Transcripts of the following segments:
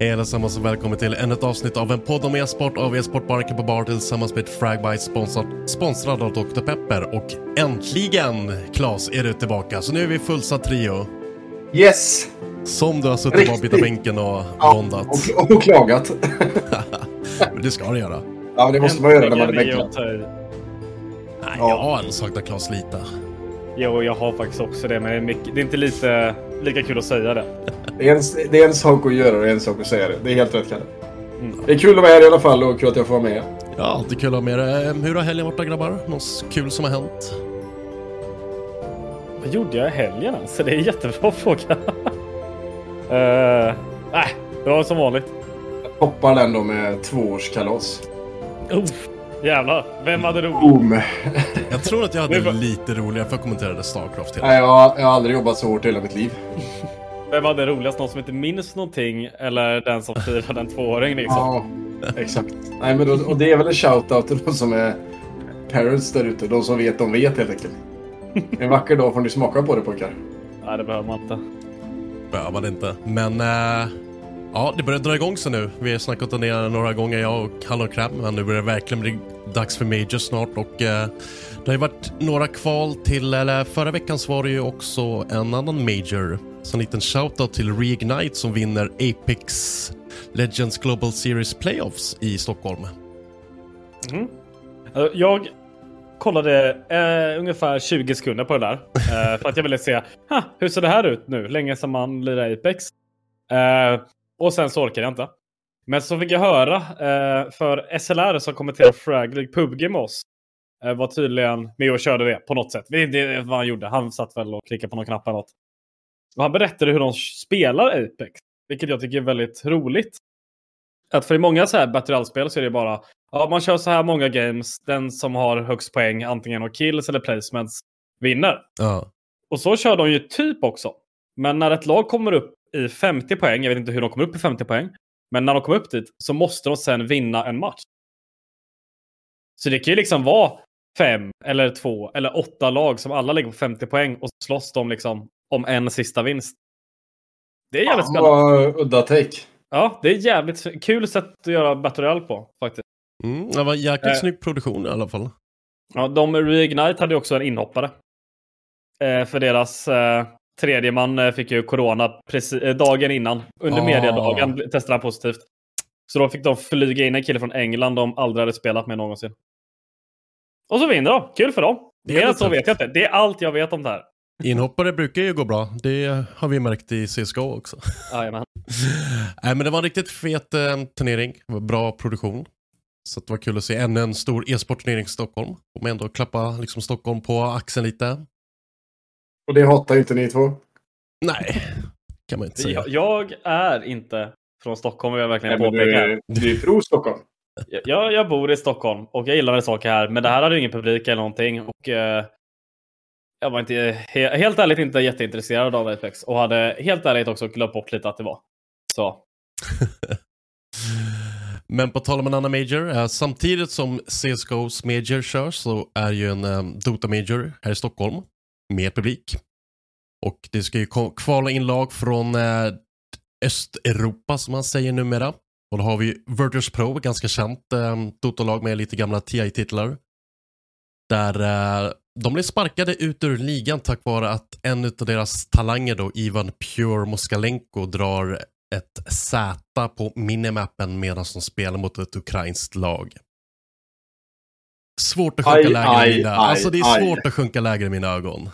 Hej allesammans och välkommen till ännu ett avsnitt av en podd om e-sport av e-sportbaren på bar tillsammans med Fragbite sponsrad, sponsrad av Dr. Pepper. Och äntligen, Klas, är du tillbaka. Så nu är vi fullsatt trio. Yes! Som du har suttit Riktigt. på bita bänken och Ja, bondat. och, och klagat. Men det ska du göra. Ja, det måste man göra när man är bänkad. Nej, Ja. jag har ändå saknat Klas lite. Jo, jag har faktiskt också det, men det är, mycket, det är inte lite lika kul att säga det. Det är, en, det är en sak att göra och en sak att säga det. Det är helt rätt Kalle. Mm. Det är kul att vara här i alla fall och kul att jag får vara med. Ja, alltid kul att ha med dig. Hur har helgen varit grabbar? Något kul som har hänt? Vad gjorde jag i helgen alltså? Det är en jättebra fråga. uh, nej, det var som vanligt. Jag toppar den då med tvåårskalas. Uff, jävlar, vem hade roligt? Boom! Jag tror att jag hade var- lite roligare för jag kommenterade Starcraft hela Nej, jag, har- jag har aldrig jobbat så hårt i hela mitt liv. Vem hade roligast? Någon som inte minns någonting eller den som firade en tvååring liksom? Ja, exakt. Nej, men då, och det är väl en shout-out till de som är parents där ute. De som vet, de vet helt enkelt. En vacker dag får ni smaka på det pojkar. Nej, det behöver man inte. behöver det inte. Men eh, ja, det börjar dra igång sig nu. Vi har snackat om det några gånger, jag och Hallon Kram, Men nu börjar det verkligen bli dags för Major snart. Och eh, det har ju varit några kval till, eller förra veckan så var det ju också en annan Major. Så en liten shoutout till Reignite som vinner Apex Legends Global Series Playoffs i Stockholm. Mm. Alltså, jag kollade eh, ungefär 20 sekunder på det där. Eh, för att jag ville se, hur ser det här ut nu? Länge sedan man lirar Apex. Eh, och sen så orkade jag inte. Men så fick jag höra, eh, för SLR som kommenterar Frag League PubG med oss, eh, var tydligen med och körde det på något sätt. Det är vad han gjorde. Han satt väl och klickade på någon knapp eller något. Och han berättade hur de spelar Apex. Vilket jag tycker är väldigt roligt. Att för i många så här Battle så är det bara Ja, man kör så här många games. Den som har högst poäng, antingen av kills eller placements, vinner. Ja. Och så kör de ju typ också. Men när ett lag kommer upp i 50 poäng, jag vet inte hur de kommer upp i 50 poäng, men när de kommer upp dit så måste de sen vinna en match. Så det kan ju liksom vara fem eller två eller åtta lag som alla ligger på 50 poäng och slåss de liksom om en sista vinst. Det är jävligt spännande. vad udda take. Ja, det är jävligt kul sätt att göra Battle Royale på faktiskt. Mm, det var jäkligt Eh. snygg produktion i alla fall. Ja, de Reignite hade också en inhoppare. Eh, för deras eh, tredje man eh, fick ju corona preci- eh, dagen innan. Under Ah. mediadagen bl- testade han positivt. Så då fick de flyga in en kille från England de aldrig hade spelat med någonsin. Och så vinner de. Kul för dem. Det är så vet jag inte. Det är allt jag vet om det här. Inhoppare brukar ju gå bra. Det har vi märkt i CSGO också. Jajamän. Nej, men det var en riktigt fet eh, turnering. Det var Bra produktion. Så det var kul att se ännu en stor e-sportturnering i Stockholm. Man ändå klappa liksom Stockholm på axeln lite. Och det hatar inte ni två. Nej, kan man inte säga. Jag, jag är inte från Stockholm vill jag verkligen Nej, påpeka. du, du är pro Stockholm. Jag, jag bor i Stockholm och jag gillar när saker här, men det här hade ju ingen publik eller någonting. Och, eh, jag var inte, he, helt ärligt inte jätteintresserad av Apex och hade helt ärligt också glömt bort lite att det var. Så. Men på tal om en annan major, eh, samtidigt som CSGO's major körs så är ju en eh, Dota major här i Stockholm med publik. Och det ska ju kvala in lag från eh, Östeuropa som man säger numera. Och då har vi Virtus Pro, ganska känt eh, Dota-lag med lite gamla TI-titlar. Där eh, de blev sparkade ut ur ligan tack vare att en av deras talanger då, Ivan Pure Moskalenko, drar ett Z på minimappen medan de spelar mot ett ukrainskt lag. Svårt att sjunka Aj, lägre aj, i mina, aj, alltså det är aj. svårt att sjunka lägre i mina ögon.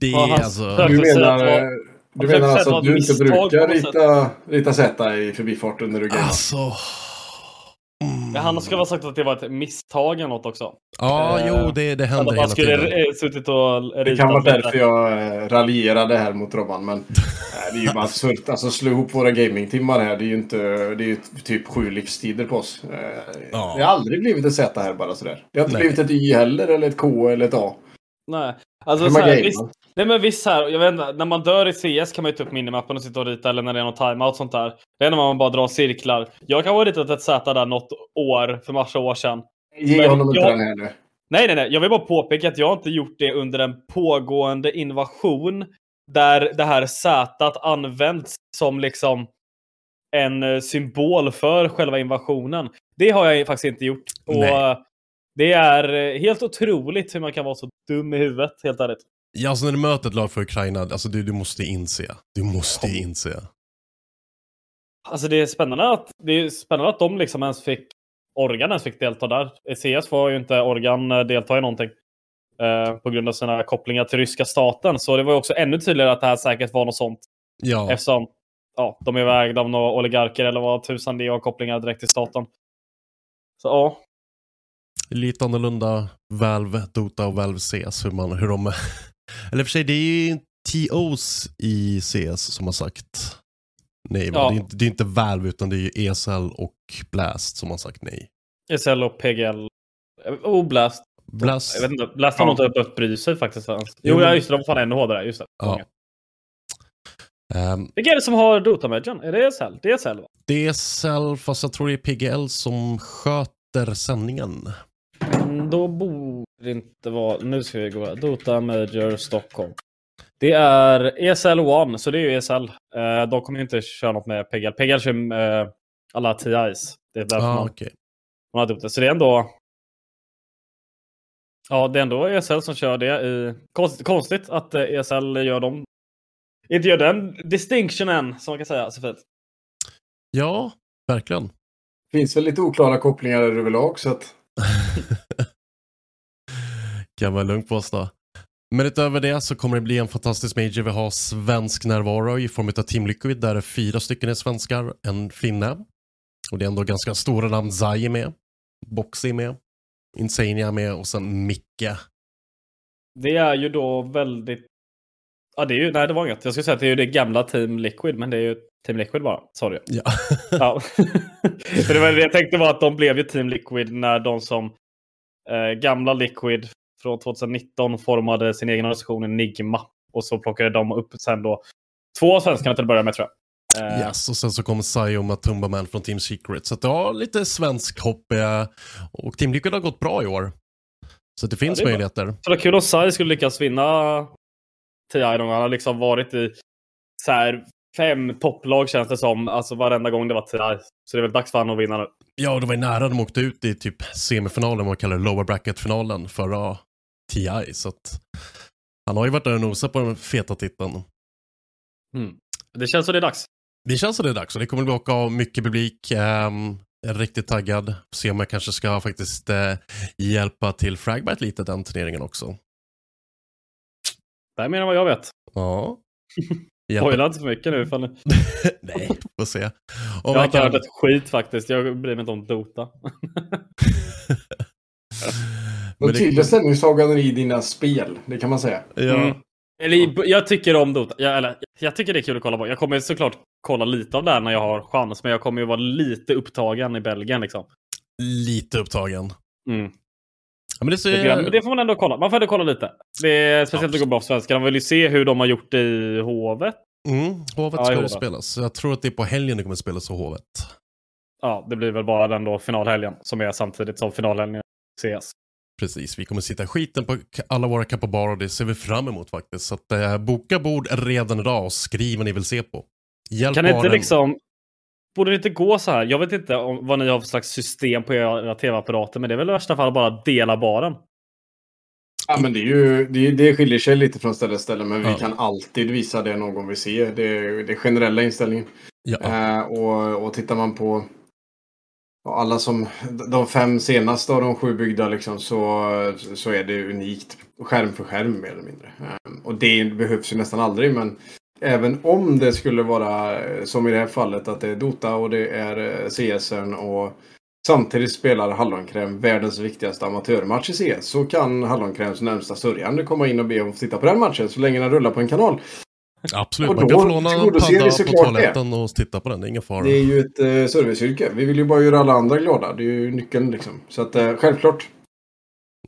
Det är alltså... Du menar, du menar alltså att du inte brukar rita, rita Z i förbifarten när du gamer? Alltså... Men han skulle ha sagt att det var ett misstag eller något också. Ja, Eh, jo, det, det händer hela skulle tiden. eh, suttit och Det kan vara därför jag eh, raljerade här mot Robban. Men eh, det är ju bara absurt. Alltså slå ihop våra gamingtimmar här. Det är ju inte... Det är ju typ sju livstider på oss. Ja. Det har aldrig blivit ett Z här bara sådär. Det har inte Nej. blivit ett Y heller, eller ett K eller ett A. Nej. Alltså, så här, visst, nej men visst här, jag vet inte, när man dör i CS kan man ju ta upp minimappen och sitta och rita eller när det är någon timeout och sånt där. Det är när man bara drar cirklar. Jag kan ha ritat ett Z där något år, för massa år sedan. Ge honom inte den här nu. Nej, nej, nej. Jag vill bara påpeka att jag inte gjort det under en pågående invasion där det här Z används som liksom en eh, symbol för själva invasionen. Det har jag faktiskt inte gjort. Och Nej. det är eh, helt otroligt hur man kan vara så dum i huvudet, helt ärligt. Ja, alltså när du möter ett lag för Ukraina, alltså du, du måste inse. Du måste inse. Alltså det är spännande att, det är spännande att de liksom ens fick Organ ens fick delta där. I CS får ju inte Organ eh, delta i någonting. Eh, på grund av sina kopplingar till ryska staten. Så det var ju också ännu tydligare att det här säkert var något sånt. Ja, Eftersom ja, de är vägda av några oligarker eller vad tusan det är och kopplingar direkt till staten. Så ja. lite annorlunda Valve, Dota och Valve CS. Hur, man, hur de... Eller för sig, det är ju TOs i CS som har sagt nej. Ja. Det, är inte, det är inte Valve utan det är ju ESL och Blast som har sagt nej. SL och PGL. Oh, Blast. Blast, Jag vet inte, Blast har Ja. nog inte behövt bry sig faktiskt. ens. Jo, Jo, men- just det. De var fan ännu hårdare. Just det. Ja. ehm, Vilka är det som har Dota-mergen? Är det SL? Det är SL va? DSL, fast jag tror det är PGL som sköter sändningen. Det inte vara... Nu ska vi gå. Dota Major Stockholm. Det är ESL One, så det är ju ESL. Eh, de kommer inte köra något med PGL. PGL kör eh, alla TIs. Det är därför Ah, man, okej. man har Dota. Så det är ändå... Ja, det är ändå ESL som kör det. I... Konstigt, konstigt att eh, ESL gör dem. Inte gör den distinctionen, som man kan säga. Så fint. Ja, verkligen. finns väl lite oklara kopplingar överlag så att... kan vara lugnt på oss då. Men utöver det så kommer det bli en fantastisk major. Vi har svensk närvaro i form av Team Liquid där fyra stycken är svenskar, en finne. Och det är ändå ganska stora namn. Zai är med, Boxy är med, Insania är med och sen Micke. Det är ju då väldigt... Ja, det är ju... Nej, det var inget. Jag skulle säga att det är ju det gamla Team Liquid, men det är ju Team Liquid bara. Sorry. Ja. Ja. För det var det jag tänkte var att de blev ju Team Liquid när de som eh, gamla Liquid från 2019 formade sin egen organisation Enigma. Och så plockade de upp sen då två av svenskarna till att börja med tror jag. Eh, Yes, och sen så kommer Sai och Matumba Man från Team Secret. Så att det har lite svensk hopp. eh, Och Team Liquid har gått bra i år. Så det finns det är bra. möjligheter. Så det var kul om Sai skulle lyckas vinna TI. Han har liksom varit i så här fem topplag känns det som. Alltså varenda gång det var TI. Så det är väl dags för honom att vinna nu. Ja, det var ju nära de åkte ut i typ semifinalen, vad man kallar det, lower bracket-finalen förra TI. Så att han har ju varit där och nosat på den feta titeln. Det känns som det är dags. Det känns som det är dags och det kommer bli åka av mycket publik. Um, är riktigt taggad. Se om jag kanske ska faktiskt eh, hjälpa till Fragbite lite den turneringen också. Det här är mer än vad jag vet. Ja. Spoila inte för mycket nu. Fan. Nej, får se. Om Jag har jag inte kan... hört ett skit faktiskt. Jag bryr mig inte om Dota. De Men det- tydliga ställningstaganden i dina spel, det kan man säga. Ja, Mm. Eller, jag tycker om Dota. Jag, eller, jag tycker det är kul att kolla på. Jag kommer såklart kolla lite av det här när jag har chans. Men jag kommer ju vara lite upptagen i Belgien liksom. lite upptagen. Mm. Ja, men det, så. Men det får man ändå kolla. Man får ändå kolla lite. Det är speciellt att gå bra på svenska. De vill ju se hur de har gjort det i Hovet. mm, Hovet Ja, ska det spelas. Jag tror att det är på helgen det kommer spelas i Hovet. Ja, det blir väl bara den då finalhelgen som är samtidigt som finalhelgen CS. Precis, vi kommer sitta skiten på alla våra kapabar och det ser vi fram emot faktiskt. Så att, eh, boka bord redan idag och skriv vad ni vill se på. Hjälp Kan det inte liksom... Borde det inte gå så här? Jag vet inte om, vad ni har för slags system på era tv-apparater, men det är väl i värsta fall bara dela baren. Ja, men det, är ju, det, det skiljer sig lite från ställe till ställe, men vi Ja. kan alltid visa det någon vill se. Det är det är generella inställningen. Ja, Eh, och, och tittar man på och alla som, de fem senaste av de sju byggda liksom, så, så är det unikt. Skärm för skärm mer eller mindre. Ehm, och det behövs ju nästan aldrig, men även om det skulle vara som i det här fallet att det är Dota och det är eh, CSN och samtidigt spelar Hallonkräm världens viktigaste amatörmatch i CS så kan Hallonkräms närmsta sörjande komma in och be om att titta på den matchen så länge den rullar på en kanal absolut. och Man då kan få låna en padda på såklart det. toaletten och titta på den. Det är ingen fara. Det är ju ett eh, serviceyrke. Vi vill ju bara göra alla andra glada. Det är ju nyckeln liksom. Så att eh, självklart.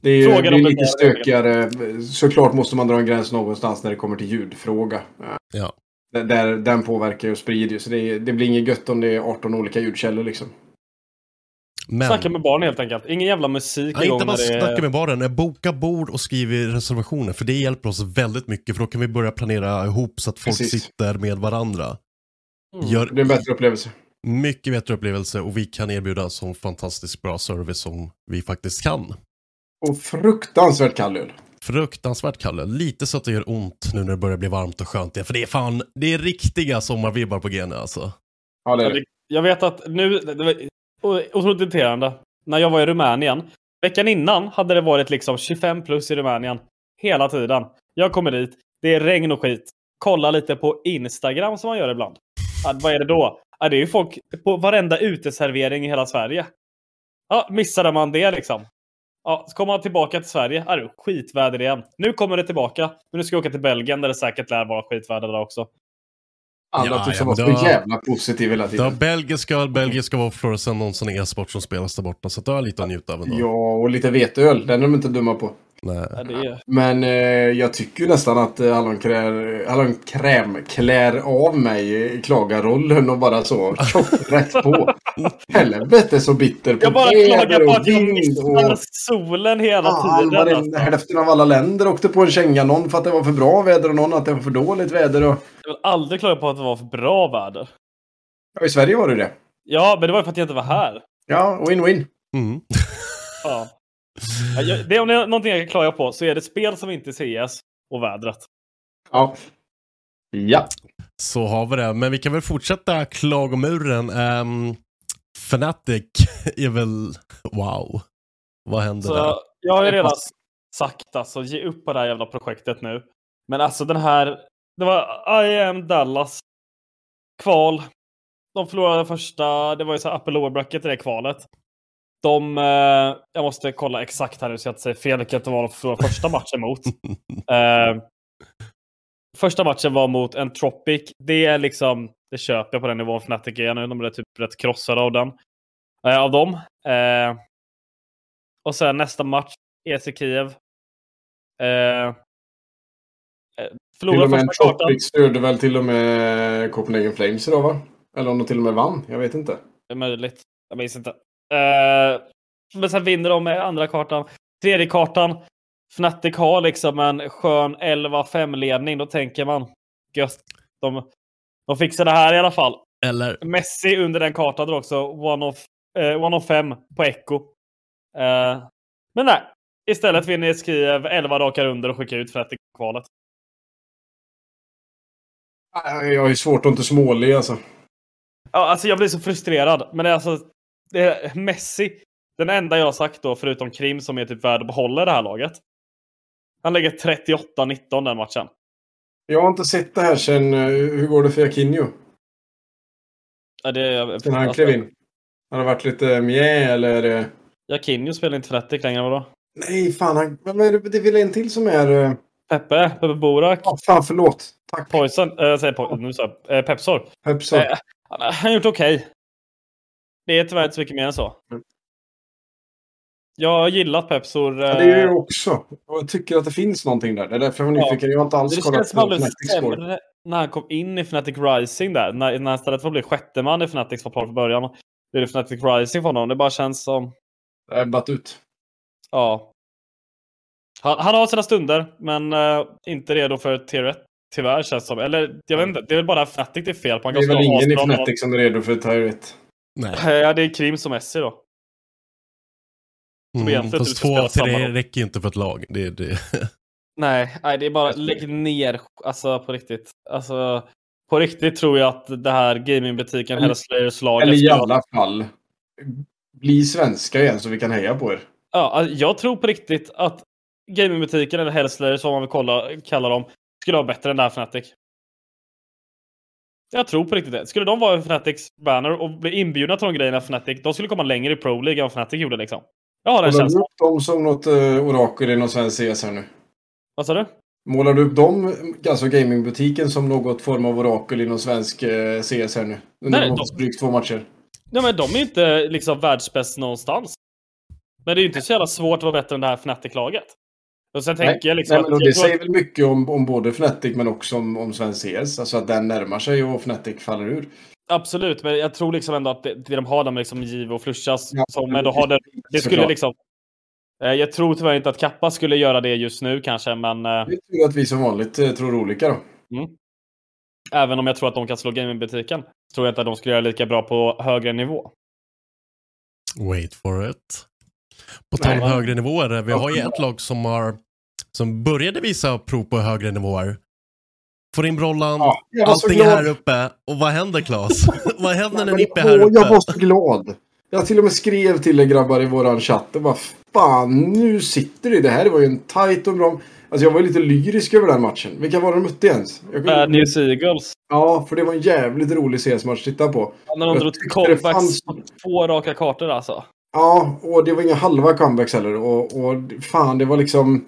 Det är ju Frågan det är lite stökigare. Såklart måste man dra en gräns någonstans när det kommer till ljudfråga. Eh, Ja. där- Där, den påverkar och sprider ju. Så det, det blir inget gött om det är 18 olika ljudkällor liksom. Men, Snacka med barn helt enkelt. Ingen jävla musik ja, igång inte bara det är- snacka med baren. eh, Boka bord och skriv i reservationer. För det hjälper oss väldigt mycket. För då kan vi börja planera ihop så att folk Precis. sitter med varandra. Mm. Gör Det är en bättre upplevelse. mycket bättre upplevelse och vi kan erbjuda så fantastiskt bra service som vi faktiskt kan. Och fruktansvärt kall öl. Fruktansvärt Kalle. Lite så att det gör ont nu när det börjar bli varmt och skönt igen. För det är fan, det är riktiga sommarvibbar på G nu alltså. Ja, det är det. Jag vet att nu, otroligt irriterande. När jag var i Rumänien. Veckan innan hade det varit liksom 25 plus i Rumänien. Hela tiden. Jag kommer dit. Det är regn och skit. Kolla lite på Instagram som man gör ibland. Vad är det då? Ja, det är ju folk på varenda uteservering i hela Sverige. Ja, missade man det liksom. Ja, så kommer man tillbaka till Sverige. Ja, det skitväder igen. Nu kommer det tillbaka. Men nu ska jag åka till Belgien där det säkert lär vara skitväder där också. Alla Ja, tycks ja, men så jävla positiv hela Det tiden. har belgiska öl, belgiska våfflor och sen någon sån e-sport som spelas där borta. Så det har lite att njuta av ändå. Ja, och lite veteöl. Den är de inte dumma på. Nej. Är... Men eh, jag tycker ju nästan att eh, hallonkräm, hallonkräm klär av mig klagarrollen och bara så rätt på. Helvete så bitter på Jag bara klagar på att jag missar och... solen hela Fan, tiden. varenda- Alltså. hälften av alla länder åkte på en känga. Någon för att det var för bra väder och någon att det var för dåligt väder. Och... Jag vill aldrig klaga på att det var för bra väder. Ja, I Sverige var det det. Ja, men det var ju för att jag inte var här. Ja, win-win. Mm. Ja. Det är om det är någonting jag kan klaga på så är det spel som inte ses och vädret. Ja. Ja. Så har vi det. Men vi kan väl fortsätta klagomuren. Um, Fnatic är väl... Wow. Vad händer där? Så jag har ju redan sagt alltså, ge upp på det här jävla projektet nu. Men alltså den här, det var I am Dallas kval. De förlorade första, det var ju så här upper lower bracket i det kvalet. De, eh, jag måste kolla exakt här nu så jag inte säger fel vilket det var förlorade första matchen mot. Eh, första matchen var mot Entropic. Det är liksom, det köper jag på den nivån Fnatic är nu. De blev typ rätt krossade av den. Eh, av dem. Eh, och sen nästa match, EC Kiev. Eh, eh, Till förlorade och med en första kartan. Tropic störde väl till och med Copenhagen Flames idag va? Eller om de till och med vann. Jag vet inte. Det är möjligt. Jag minns inte. Eh, men sen vinner de med andra kartan. Tredje kartan. Fnatic har liksom en skön 11-5-ledning. Då tänker man gött. De, de fixar det här i alla fall. Eller? Messi under den kartan drar också one of, eh, one of fem på Echo. Eh, men nej. Istället vinner Kiev 11 raka runder och skickar ut Fnatic kvalet. Jag har ju svårt att inte småle alltså. Ja, alltså jag blir så frustrerad. Men det är alltså det är Messi. Den enda jag har sagt då, förutom Krim som är typ värd att behålla det här laget. Han lägger 38-19 den matchen. Jag har inte sett det här sen... eh, Hur går det för Akinjo? Ja, det, Sen han klev in? Har det varit lite mjä eller? eh, Jakinho spelar inte Fnatic längre, vadå? Nej, fan. Han... Vad är det? det är väl en till som är... eh, Peppe, Peppe Borak, Ja, fan förlåt. Tack. Poison, äh, säger po nu sa jag, eh, Pepsor. Pepsor. Eh, han har gjort okej. Det är tyvärr inte så mycket mer än så. Mm. Jag har gillat Pepsor. Ja, det gör eh, jag också. Och jag tycker att det finns någonting där. Det är därför jag var nyfiken. Jag har inte alls Det kollat på blev Fnatic Score. när han kom in i Fnatic Rising där. När, när istället för att bli sjätte man i Fnatic var från början. Blev det Fnatic Rising för honom. Det bara känns som... Det har ebbat ut. Ja. Han, han har sina stunder, men eh, inte redo för tier 1. Tyvärr känns det som. Eller jag vet inte. Det är väl bara Fnatic det är fel på. Han Det är väl ingen i Fnatic som är redo för Tier 1. Nej. Ja, det är Krim som Messi då. Mm, egentligen fast inte två då. räcker ju inte för ett lag. Det, det. Nej, nej, det är bara lägg ner. Alltså på riktigt. Alltså, på riktigt tror jag att det här gamingbutiken, Eller- hela Slayers-laget. Eller i alla fall. Bli svenska igen så vi kan heja på er. Ja, alltså, jag tror på riktigt att gamingbutiken, eller Hellslayers, vad man vill kolla, kalla dem, skulle vara bättre än det här Fnatic. Jag tror på riktigt det. Skulle de vara Fnatics banner och bli inbjudna till de grejerna Fnatic, de skulle komma längre i Pro League än vad Fnatic gjorde liksom. Jag har den Målar du känslan. upp dem som något uh, orakel i någon svensk CS här nu? Vad sa du? Målar du upp dem, alltså gamingbutiken, som något form av orakel i någon svensk uh, CS här nu? Under Nej, de... drygt två matcher. Ja, men de är inte liksom världsbäst någonstans. Men det är ju inte så jävla svårt att vara bättre än det här Fnatic-laget. Och sen tänker jag liksom Nej, men att... det jag tror säger att- väl mycket om, om både Fnatic men också om, om svensk CS. Alltså att den närmar sig och Fnatic faller ur. Absolut, men jag tror liksom ändå att det, det de har med liksom Giv och Flushas, Ja, som ändå har det, det skulle såklart. liksom... Eh, Jag tror tyvärr inte att Kappa skulle göra det just nu kanske, men eh, Det tur att vi som vanligt eh, tror olika då. även om jag tror att de kan slå gamingbutiken, tror jag inte att de skulle göra lika bra på högre nivå. Wait for it. På tal om högre nivåer, vi har ju ett lag som har som började visa prov på högre nivåer. Får in brollan, Ja, allting är här uppe. Och vad händer Klas? vad händer när Nippe är här uppe? Jag var så glad. Jag till och med skrev till er grabbar i våran chatt och bara fan nu sitter det. Det här var ju en tight och bra. Alltså jag var ju lite lyrisk över den matchen. Vilka var det de mötte ens? Jag kunde- Bad News Eagles. Ja, för det var en jävligt rolig CS-match att titta på. När de drog tyckte det comebacks fanns- två raka kartor alltså. Ja, och det var inga halva comebacks heller. Och, och fan, det var liksom...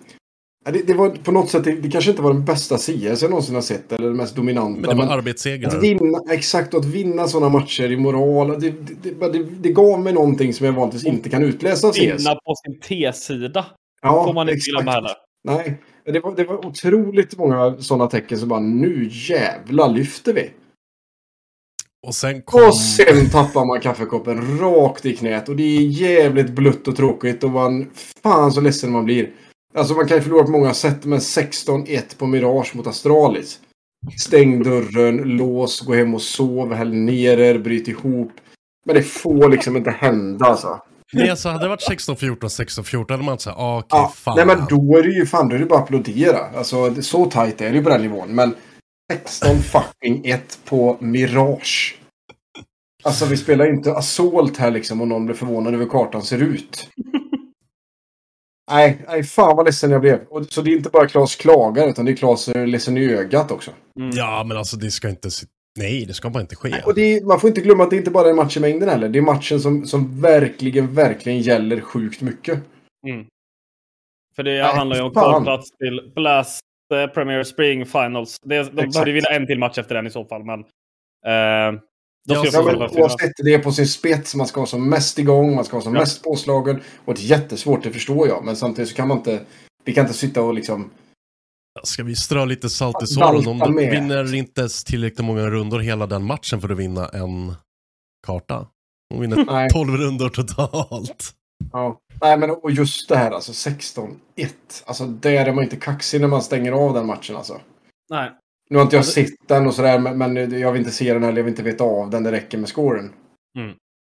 Det, det var på något sätt, det, det kanske inte var den bästa CS jag någonsin har sett. Eller den mest dominanta. Men det var men- arbetssegrar. Att vinna, exakt, att vinna sådana matcher i moral. Det, det, det, det, det gav mig någonting som jag vanligtvis inte kan utläsa av CS. Vinna på sin T-sida. Ja, får man inte exakt. heller. Nej, det var, det var otroligt många sådana tecken som bara nu jävla lyfter vi. Och sen kom... Och sen tappar man kaffekoppen rakt i knät och det är jävligt blött och tråkigt och man fan så ledsen man blir. Alltså man kan ju förlora på många sätt men 16-1 på Mirage mot Astralis. Stäng dörren, lås, gå hem och sov, häll ner er, bryt ihop. Men det får liksom inte hända alltså. Det är så, hade det varit 16-14, 16-14 hade man sagt ah, okej, Ja, fan. nej men då är det ju fan, då är det bara att applådera. Alltså så tajt är det ju på den nivån. Men 16 fucking 1 på Mirage. Alltså vi spelar inte Assault här liksom och någon blir förvånad över hur kartan ser ut. nej, nej, fan vad ledsen jag blev. Och, så det är inte bara Klas klagar utan det är Klas ledsen i ögat också. Ja, men alltså det ska inte... se- Nej, det ska bara inte ske. Och det är, man får inte glömma att det inte bara är match i mängden heller. Det är matchen som, som verkligen, verkligen gäller sjukt mycket. För det Nej, handlar ju om kvalplats till Blast Premier Spring Finals. Det, de Exakt. behövde vinna en till match efter den i så fall, men... Eh, de Ja, Ja, men oavsett, det är på sin spets. Man ska vara som mest igång, man ska vara som Ja. mest påslagen. Och det är jättesvårt, det förstår jag. Men samtidigt så kan man inte... Vi kan inte sitta och liksom... Ska vi strö lite salt i såren? Om de med. vinner inte ens tillräckligt många rundor hela den matchen för att vinna en karta. De vinner Nej. 12 rundor totalt. Ja. Nej, men och just det här alltså 16-1. Alltså där är man inte kaxig när man stänger av den matchen alltså. Nej. Nu har inte jag sett den och sådär, men, men jag vill inte se den eller jag vill inte veta av den. Det räcker med scoren.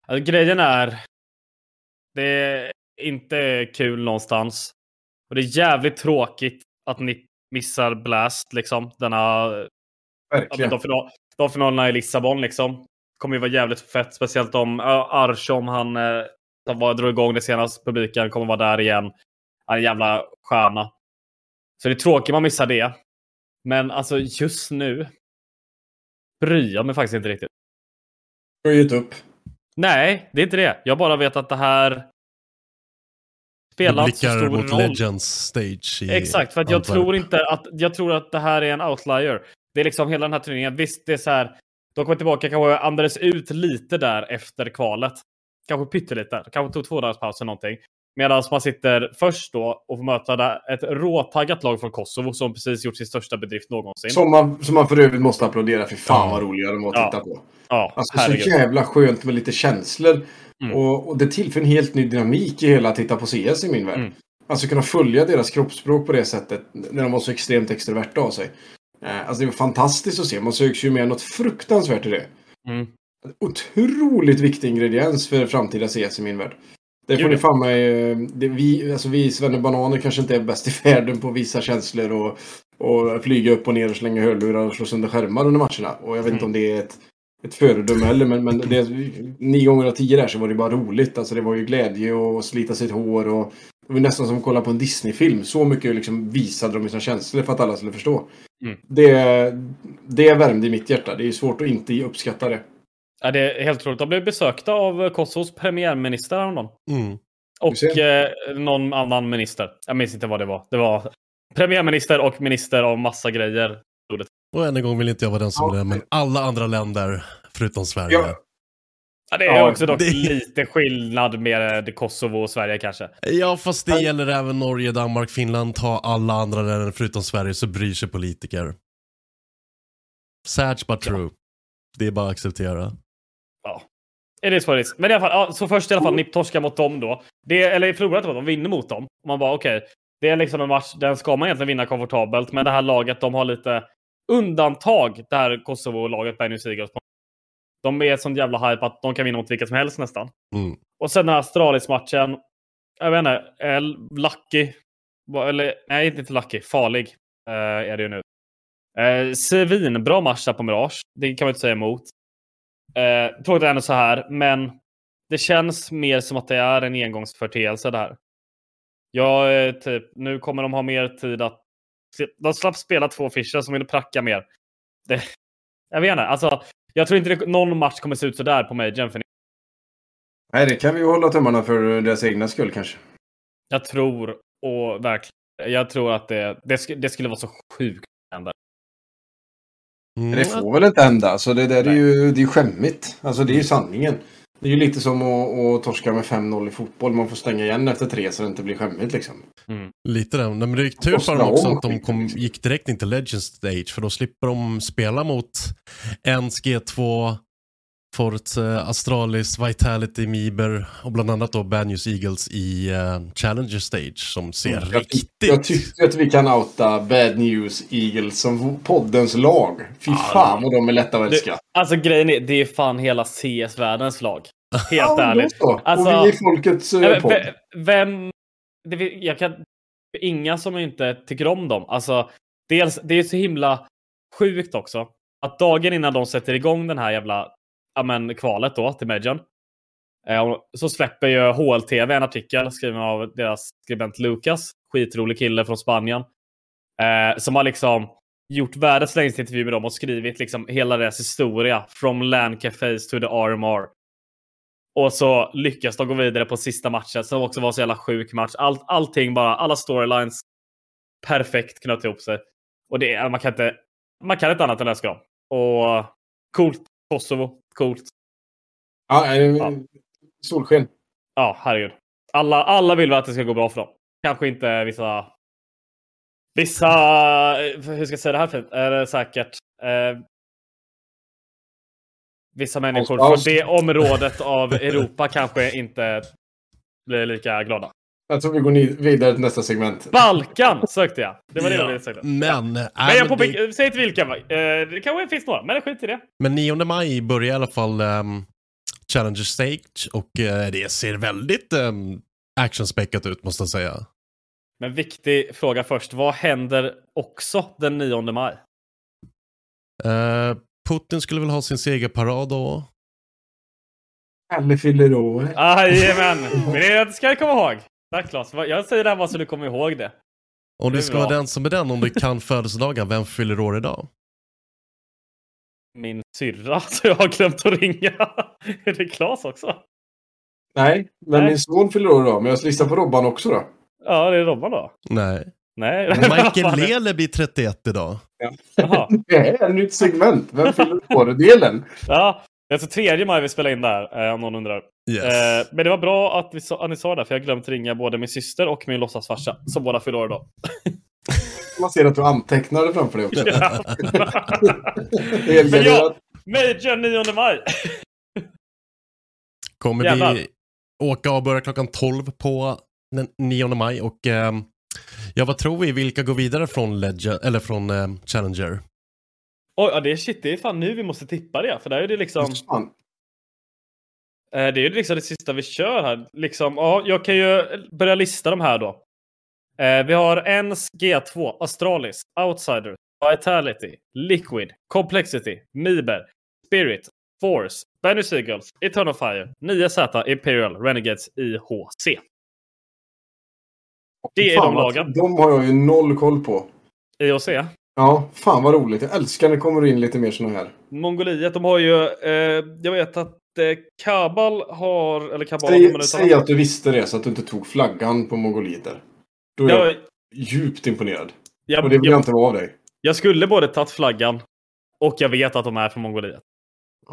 Alltså, grejen är... Det är inte kul någonstans. Och det är jävligt tråkigt att ni missar Blast, liksom. Denna... Verkligen. de, final, de finalerna i Lissabon, liksom. Kommer ju vara jävligt fett. Speciellt om Arshom, han som var, drog igång det senast. Publiken kommer vara där igen. Han är en jävla stjärna. Så det är tråkigt man missar det. Men alltså just nu bryr jag mig faktiskt inte riktigt. Du har gett upp. Nej, det är inte det. Jag bara vet att det här spelar inte så stor mot roll. Legends stage i Exakt, för att jag Antwerp. tror inte att jag tror att det här är en outlier. Det är liksom hela den här turneringen. Visst, det är så här. De kommer tillbaka, kanske andades ut lite där efter kvalet. Kanske pyttelite. Kanske tog två dagars paus eller någonting. Medan man sitter först då och får möta ett råtaggat lag från Kosovo som precis gjort sin största bedrift någonsin. Som man, som man för övrigt måste applådera. För fan vad roliga de var att Ja. titta på. ja, Alltså herregud. så jävla skönt med lite känslor. Mm. Och, och det tillför en helt ny dynamik i hela att titta på CS i min värld. Mm. Alltså kunna följa deras kroppsspråk på det sättet. När de var så extremt extroverta av sig. Eh, alltså det var fantastiskt att se. Man söks ju med något fruktansvärt i det. Mm. Otroligt viktig ingrediens för framtida CS i min värld. Det får ni fan mig... eh, Det, vi, alltså vi svennebananer kanske inte är bäst i världen på visa känslor och, och flyga upp och ner och slänga hörlurar och slå sönder skärmar under matcherna. Och jag vet inte om det är ett, ett föredöme heller, men, men det, nio gånger av tio där så var det bara roligt. Alltså det var ju glädje och slita sitt hår och det var nästan som att kolla på en Disney-film. Så mycket liksom visade de sina känslor för att alla skulle förstå. Mm. Det, det värmde i mitt hjärta. Det är svårt att inte uppskatta det. Ja, det är helt otroligt. De blev besökta av Kosovos premiärminister häromdagen. Mm. Och eh, någon annan minister. Jag minns inte vad det var. Det var premiärminister och minister av massa grejer. Och än en gång vill inte jag vara den som Ja. är det, men alla andra länder förutom Sverige. Ja. Ja, det är Ja, också dock det- lite skillnad med Kosovo och Sverige kanske. Ja, fast det gäller även Norge, Danmark, Finland. Ta alla andra länder förutom Sverige så bryr sig politiker. Sad but true. Det är bara att acceptera. Ja. It is what it is. Men i alla fall, ja, så först i alla fall NIP torskar mot dem då. Det, eller förlorar inte mot dem, vinner mot dem. Man bara okej, det är liksom en match, den ska man egentligen vinna komfortabelt. Men det här laget, de har lite undantag, det här Kosovo-laget, Bergnus Eagles. De är ett sånt jävla hype att de kan vinna mot vilka som helst nästan. Mm. Och sen den här Astralis-matchen. Jag vet inte, Lucky. Eller nej, inte Lucky. Farlig eh, är det ju nu. Eh, svinbra match där på Mirage. Det kan man inte säga emot. Eh, tråkigt ändå så här, men det känns mer som att det är en engångsförteelse det här. Jag, eh, typ, nu kommer de ha mer tid att... De slapp spela två Fischer som ville pracka mer. Det, jag vet inte, alltså. Jag tror inte det, någon match kommer se ut så där på Majorn. För Nej, det kan vi ju hålla tummarna för deras egna skull kanske. Jag tror, och verkligen, jag tror att det, det, det skulle vara så sjukt. Mm. Det får väl inte hända. Så det där är ju, det är skämmigt. Alltså det är ju sanningen. Det är ju lite som att, att torska med 5-0 i fotboll. Man får stänga igen efter tre så det inte blir skämmigt liksom. Lite den. Nej, Men det är tur för dem också att de kom, gick direkt in till Legends Stage för då slipper de spela mot Ens G2, Fort eh, Astralis, Vitality, Miber och bland annat då Bad News Eagles i eh, Challenger Stage som ser Jag, ty- riktigt... jag tycker att vi kan outa Bad News Eagles som poddens lag. Fy Ja, fan vad de är lätta att älska. alltså grejen är, det är fan hela CS-världens lag. Helt Ja, ärligt. så. Alltså- och vi är folkets uh, podd. ve- Vem... Det, jag kan... Inga som inte tycker om dem. Alltså, dels, det är så himla sjukt också. Att dagen innan de sätter igång den här jävla ja, men, kvalet då till Majorn. Eh, så släpper ju HLTV en artikel skriven av deras skribent Lucas. Skitrolig kille från Spanien. Eh, som har liksom gjort världens längsta intervju med dem och skrivit liksom hela deras historia. From Land cafés to the RMR. Och så lyckas de gå vidare på sista matchen som också var så jävla sjuk match. All, allting bara, alla storylines perfekt knöt ihop sig. Och det, är- man, kan inte, man kan inte annat än älska dem. Och coolt. Kosovo, coolt. Ja, Ja. Solsken. Ja, herregud. Alla, alla vill väl att det ska gå bra för dem. Kanske inte vissa... Vissa... eh, Hur ska jag säga det här fint? Är det säkert? Eh, vissa människor från det området av Europa kanske inte blir lika glada. Jag tror vi går vidare till nästa segment. Balkan sökte jag. Det var det Ja, jag ville säga. Men, Men äh, jag men, det, säg inte vilka. Eh, det kanske finns några, men skit i det. men 9 maj börjar i alla fall um, Challenger Stage och eh, det ser väldigt um, actionspäckat ut måste jag säga. Men viktig fråga först. Vad händer också den 9 maj? Eh, Putin skulle väl ha sin segerparad då. Kalle fyller år. Jajamän! Men det ska jag komma ihåg. Tack Claes. Jag säger det här bara så du kommer ihåg det. Om du ska vara den som är den, om du kan födelsedagar, vem fyller år idag? Min syrra, så jag har glömt att ringa. är det Klas också? Nej, men Nej. min son fyller år idag. Men jag listar på Robban också då. Ja, det är Robban då. Nej. Nej. Michael Lele blir 31 idag. Jaha. Det är ett nytt segment. Vem fyller år-delen? Ja, det är alltså tredje maj vi spelar in där, eh, om någon undrar. Yes. Eh, men det var bra att, vi sa, att ni sa det, för jag glömt ringa både min syster och min låtsasfarsa, som båda fyller år idag. Man ser att du antecknade framför dig också. Ja. Men garderat. Major 9 maj! Kommer jävlar. vi åka och börja klockan 12 på den 9 maj och ehm, ja, vad tror vi? Vilka går vidare från Legend, eller från ehm, Challenger? Oj, ja, det är shit, det är fan nu vi måste tippa det, för där är det liksom... Eh, Det är ju liksom det sista vi kör här. Liksom, ja, jag kan ju börja lista de här då. Eh, vi har ENS G2, Astralis, Outsider, Vitality, Liquid, Complexity, Miber, Spirit, Force, Banner Seagulls, Eternal Fire, 9Z, Imperial, Renegades, IHC. Det är Fan, de lagen. De har jag ju noll koll på. IHC. Ja, fan vad roligt. Jag älskar när det kommer in lite mer såna här. Mongoliet, de har ju... Eh, jag vet att eh, Kabal har... Eller Kabal... Säg, uttalar- säg att du visste det så att du inte tog flaggan på Mongoliet där. Då är jag jag, djupt imponerad. jag, Och det vill jag, jag inte vara av dig. Jag skulle både tagit flaggan och jag vet att de är från Mongoliet.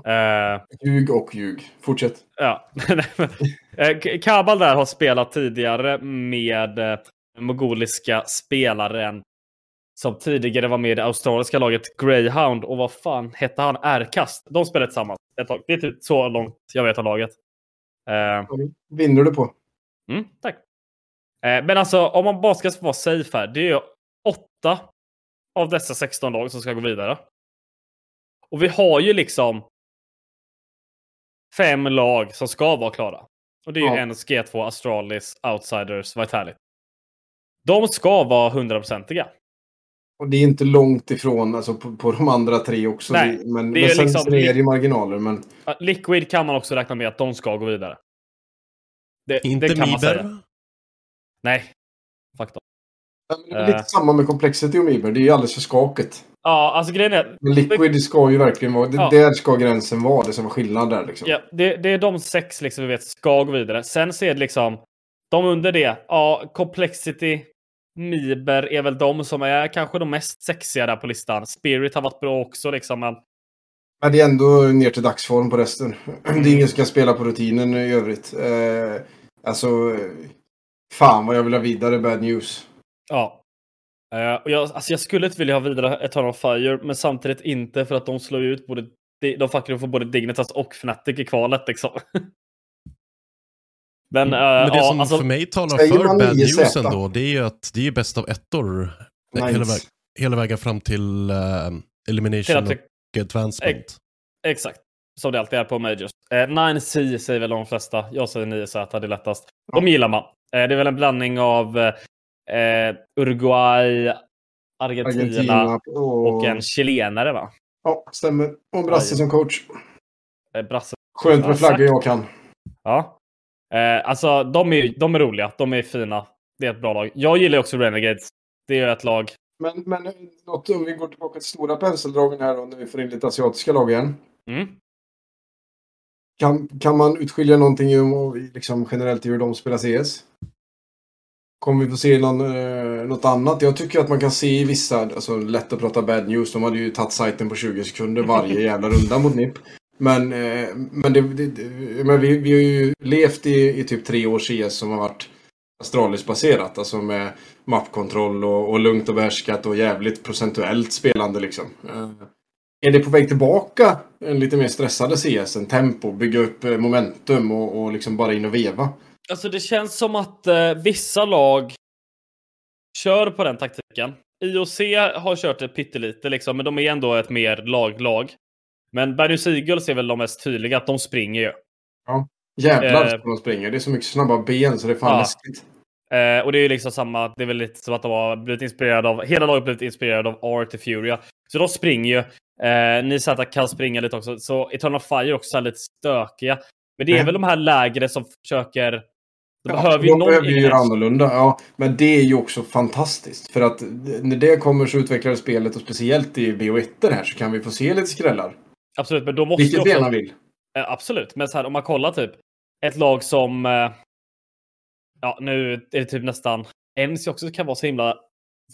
Eh, Ljug och ljug. Fortsätt. ja. Eh, Kabal där har spelat tidigare med eh, mongoliska spelaren som tidigare var med i det australiska laget Greyhound och vad fan hette han? R-kast. De spelade tillsammans ett tag. Det är typ så långt jag vet av laget. Eh, Vinner du på. Mm, tack. Eh, men alltså, om man bara ska vara safe här. Det är ju åtta av dessa 16 lag som ska gå vidare. Och vi har ju liksom fem lag som ska vara klara. Och det är ju Ja. NS, G2, Astralis, Outsiders, Vitality. De ska vara hundraprocentiga. Och det är inte långt ifrån alltså, på, på de andra tre också. Nej, Det- men det är men sen, liksom- sen är det ju marginaler. Men Liquid kan man också räkna med att de ska gå vidare. Det, Inte det kan man säga. Miber? Nej. Men det är lite Eh. samma med Complexity och Miber. Det är ju alldeles för skakigt. Ja, alltså grejen är... Men Liquid ska ju verkligen vara... Det, Ja. Där ska gränsen vara. Det som var skillnad där liksom. Ja, det, det är de sex liksom vi vet ska gå vidare. Sen så är det liksom de under det. Ja, Complexity, Miber är väl de som är kanske de mest sexiga där på listan. Spirit har varit bra också liksom. Men Men det är ändå ner till dagsform på resten. Det är ingen som kan spela på rutinen i övrigt. Eh, alltså... Fan vad jag vill ha vidare bad news. ja. Eh, och jag, alltså jag skulle inte vilja ha vidare Eternal Fire, men samtidigt inte för att de slår ut både de, fuckar för både Dignitas och Fnatic i kvalet liksom. Men, eh, Men det ja, som alltså, för mig talar för bad 9 news ändå, det är ju att det är bäst av ettor Nice. hela, väg, hela vägen fram till uh, elimination till och advancement. Exakt. Som det alltid är på Majors. Eh, 9C säger väl de flesta. Jag säger 9Z, det är lättast. De gillar man. Eh, det är väl en blandning av eh, Uruguay, Argentina, Argentina och... och en chilenare va? Ja, stämmer. Och en brasse som coach. Eh, Brasse. Skönt med flaggor jag kan. Ja. Eh, alltså de är, de är roliga. De är fina. Det är ett bra lag. Jag gillar också Renegades. Det är ett lag. Men, men eh, något, om vi går tillbaka till stora penseldragen här då, när vi får in lite asiatiska lag igen. Mm. Kan, kan man utskilja någonting om- liksom, generellt i hur de spelar CS? Kommer vi få se någon, eh, något annat? Jag tycker att man kan se i vissa, alltså lätt att prata bad news, de hade ju tagit sajten på 20 sekunder varje jävla runda mot NIP. Men, eh, men, det, det, men vi, vi har ju levt i, i typ tre år CS som har varit Astralis-baserat. Alltså med mappkontroll och, och lugnt och behärskat och jävligt procentuellt spelande liksom. Mm. är det på väg tillbaka en lite mer stressade CS, en tempo, bygga upp momentum och, och liksom bara in och veva? Alltså det känns som att eh, vissa lag kör på den taktiken. IOC har kört det pyttelite liksom, men de är ändå ett mer lag-lag. Men Bergus Eagles är väl de mest tydliga, att de springer ju. Jävlar Eh. de springer. Det är så mycket snabba ben så det är fan Ja. läskigt. Eh, och det är ju liksom samma, det är väl lite som att de har blivit inspirerade av, hela laget blivit inspirerade av Art och Furia. Så de springer ju. Eh, Nisata kan springa lite också, så Eternal Fire också är lite stökiga. Men det är Mm. väl de här lägre som försöker Då Ja, behöver ju de någon behöver ju göra annorlunda. Ja, men det är ju också fantastiskt. För att när det kommer så utvecklar spelet och speciellt i BO1 här så kan vi få se lite skrällar. Absolut, men då måste Vilket också... gärna vill. Eh, Absolut, men så här om man kollar typ ett lag som... eh, Ja, nu är det typ nästan... Ens också kan vara så himla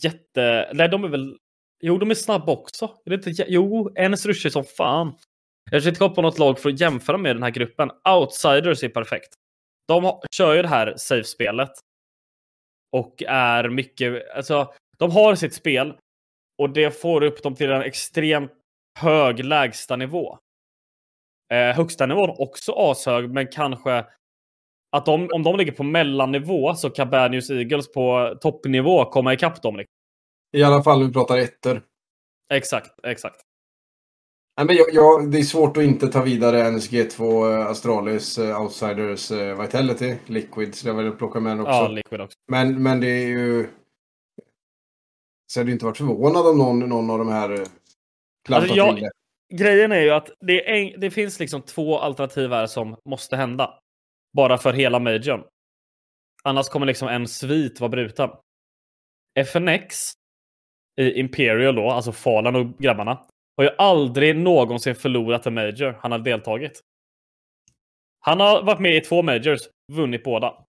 jätte... Nej, de är väl... Jo, de är snabba också. Är det inte... Jo, Ens ruschar som fan. Jag försökte komma på något lag för att jämföra med den här gruppen. Outsiders är perfekt. De kör ju det här safe-spelet. Och är mycket... Alltså, de har sitt spel. Och det får upp dem till en extremt hög lägsta nivå. Eh, högsta nivån också ashög, men kanske att de, om de ligger på mellannivå så kan Bad News Eagles på toppnivå komma ikapp dem. liksom. I alla fall när vi pratar ettor. Exakt, exakt. Nej, men jag, jag, det är svårt att inte ta vidare NSG2, eh, Astralis, eh, Outsiders, eh, Vitality, Liquid. Så jag vill plocka med den också. Ja, Liquid också. Men, men det är ju... Så hade ju inte varit förvånad om någon, någon av de här Alltså, jag-. Grejen är ju att det, är det finns liksom två alternativ här som måste hända. Bara för hela majorn. Annars kommer liksom en svit vara bruten. FNX i Imperial då, alltså Fallen och grabbarna, har ju aldrig någonsin förlorat en major han har deltagit. Han har varit med i två majors, vunnit båda.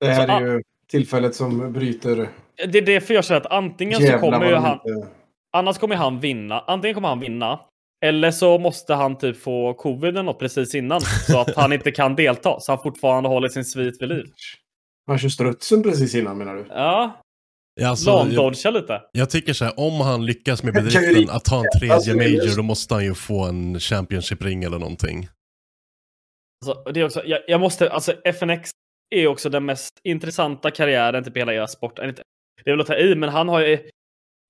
Det här så, är ju tillfället som bryter Det är därför jag säger att antingen så kommer ju han... inte... Annars kommer han vinna. Antingen kommer han vinna. Eller så måste han typ få covid eller något precis innan. Så att han inte kan delta. Så han fortfarande håller sin svit vid liv. Han kör strutsen precis innan menar du? Ja, Ja, Alltså, jag, lite. jag tycker så här, om han lyckas med bedriften att ta en Alltså, tredje just- major, då måste han ju få en Championship-ring eller någonting. Alltså, det är också, jag, jag måste, alltså FNX är också den mest intressanta karriären typ i hela e-sport. Eller inte- Det är väl att ta i, men han har ju...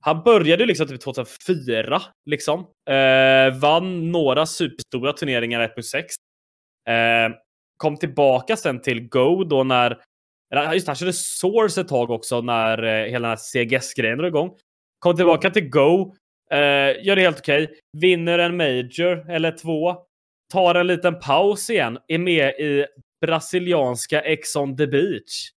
Han började liksom typ 2004, liksom. Eh, vann några superstora turneringar 1.6. Eh, kom tillbaka sen till Go då när... Just det, han körde Source ett tag också när eh, hela den här CGS-grejen drog igång. Kom tillbaka till Go. Eh, gör det helt okej. Vinner en Major eller två tar en liten paus igen, är med i brasilianska Ex on the beach.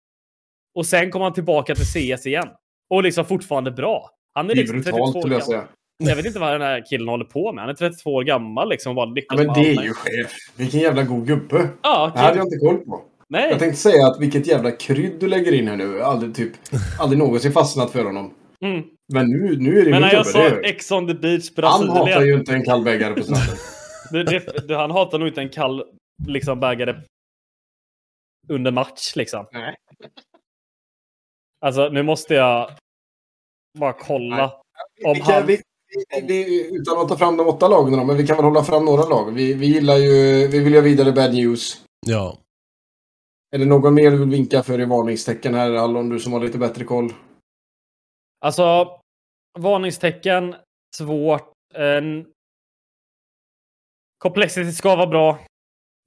Och sen kommer han tillbaka till CS igen. Och liksom fortfarande bra. Han är Det är liksom 32 brutalt år skulle jag gammal. säga. Jag vet inte vad den här killen håller på med. Han är 32 år gammal liksom. och Bara Ja, men det är ju chef. Vilken jävla god gubbe. Ja, Det hade jag inte koll på. Nej. Jag tänkte säga att vilket jävla krydd du lägger in här nu. Aldrig, typ, aldrig någonsin fastnat för honom. Mm. Men nu, nu är det Men när jag sa Ex on the beach Han hatar Brasilien. ju inte en kall bägare på stranden. Det, det, han hatar nog inte en kall liksom bägare under match liksom. Nej. Alltså nu måste jag bara kolla. Om vi kan, han- vi, vi, vi, utan att ta fram de åtta lagen då, men vi kan väl hålla fram några lag. Vi, vi gillar ju, vi vill ju ha vidare bad news. Ja. Är det någon mer du vill vinka för i varningstecken här, Allon, du som har lite bättre koll? Alltså, varningstecken, svårt. En... Complexity ska vara bra.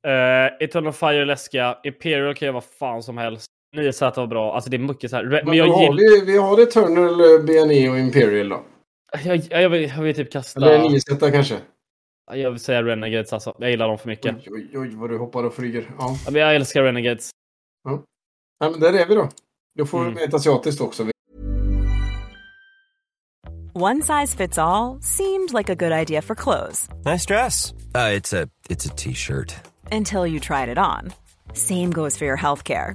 Uh, Eternal Fire är läskiga. Imperial kan göra vad fan som helst. 9Z var bra. Alltså det är mycket så här. Men Men jag har gillar... vi, vi har Eternal, eh, BNE och Imperial då. Jag, jag, jag, vill, jag vill typ kasta... Eller 9 z kanske? Jag vill säga Renegades alltså. Jag gillar dem för mycket. Oj, oj, oj, vad du hoppar och flyger. Ja. Ja, men Jag älskar Renegades. Nej, men där är vi då. Då får Mm. vi med ett asiatiskt också. One size fits all seemed like a good idea for clothes Nice dress. Uh, it's a it's a t-shirt. until you tried it on. Same goes for your healthcare.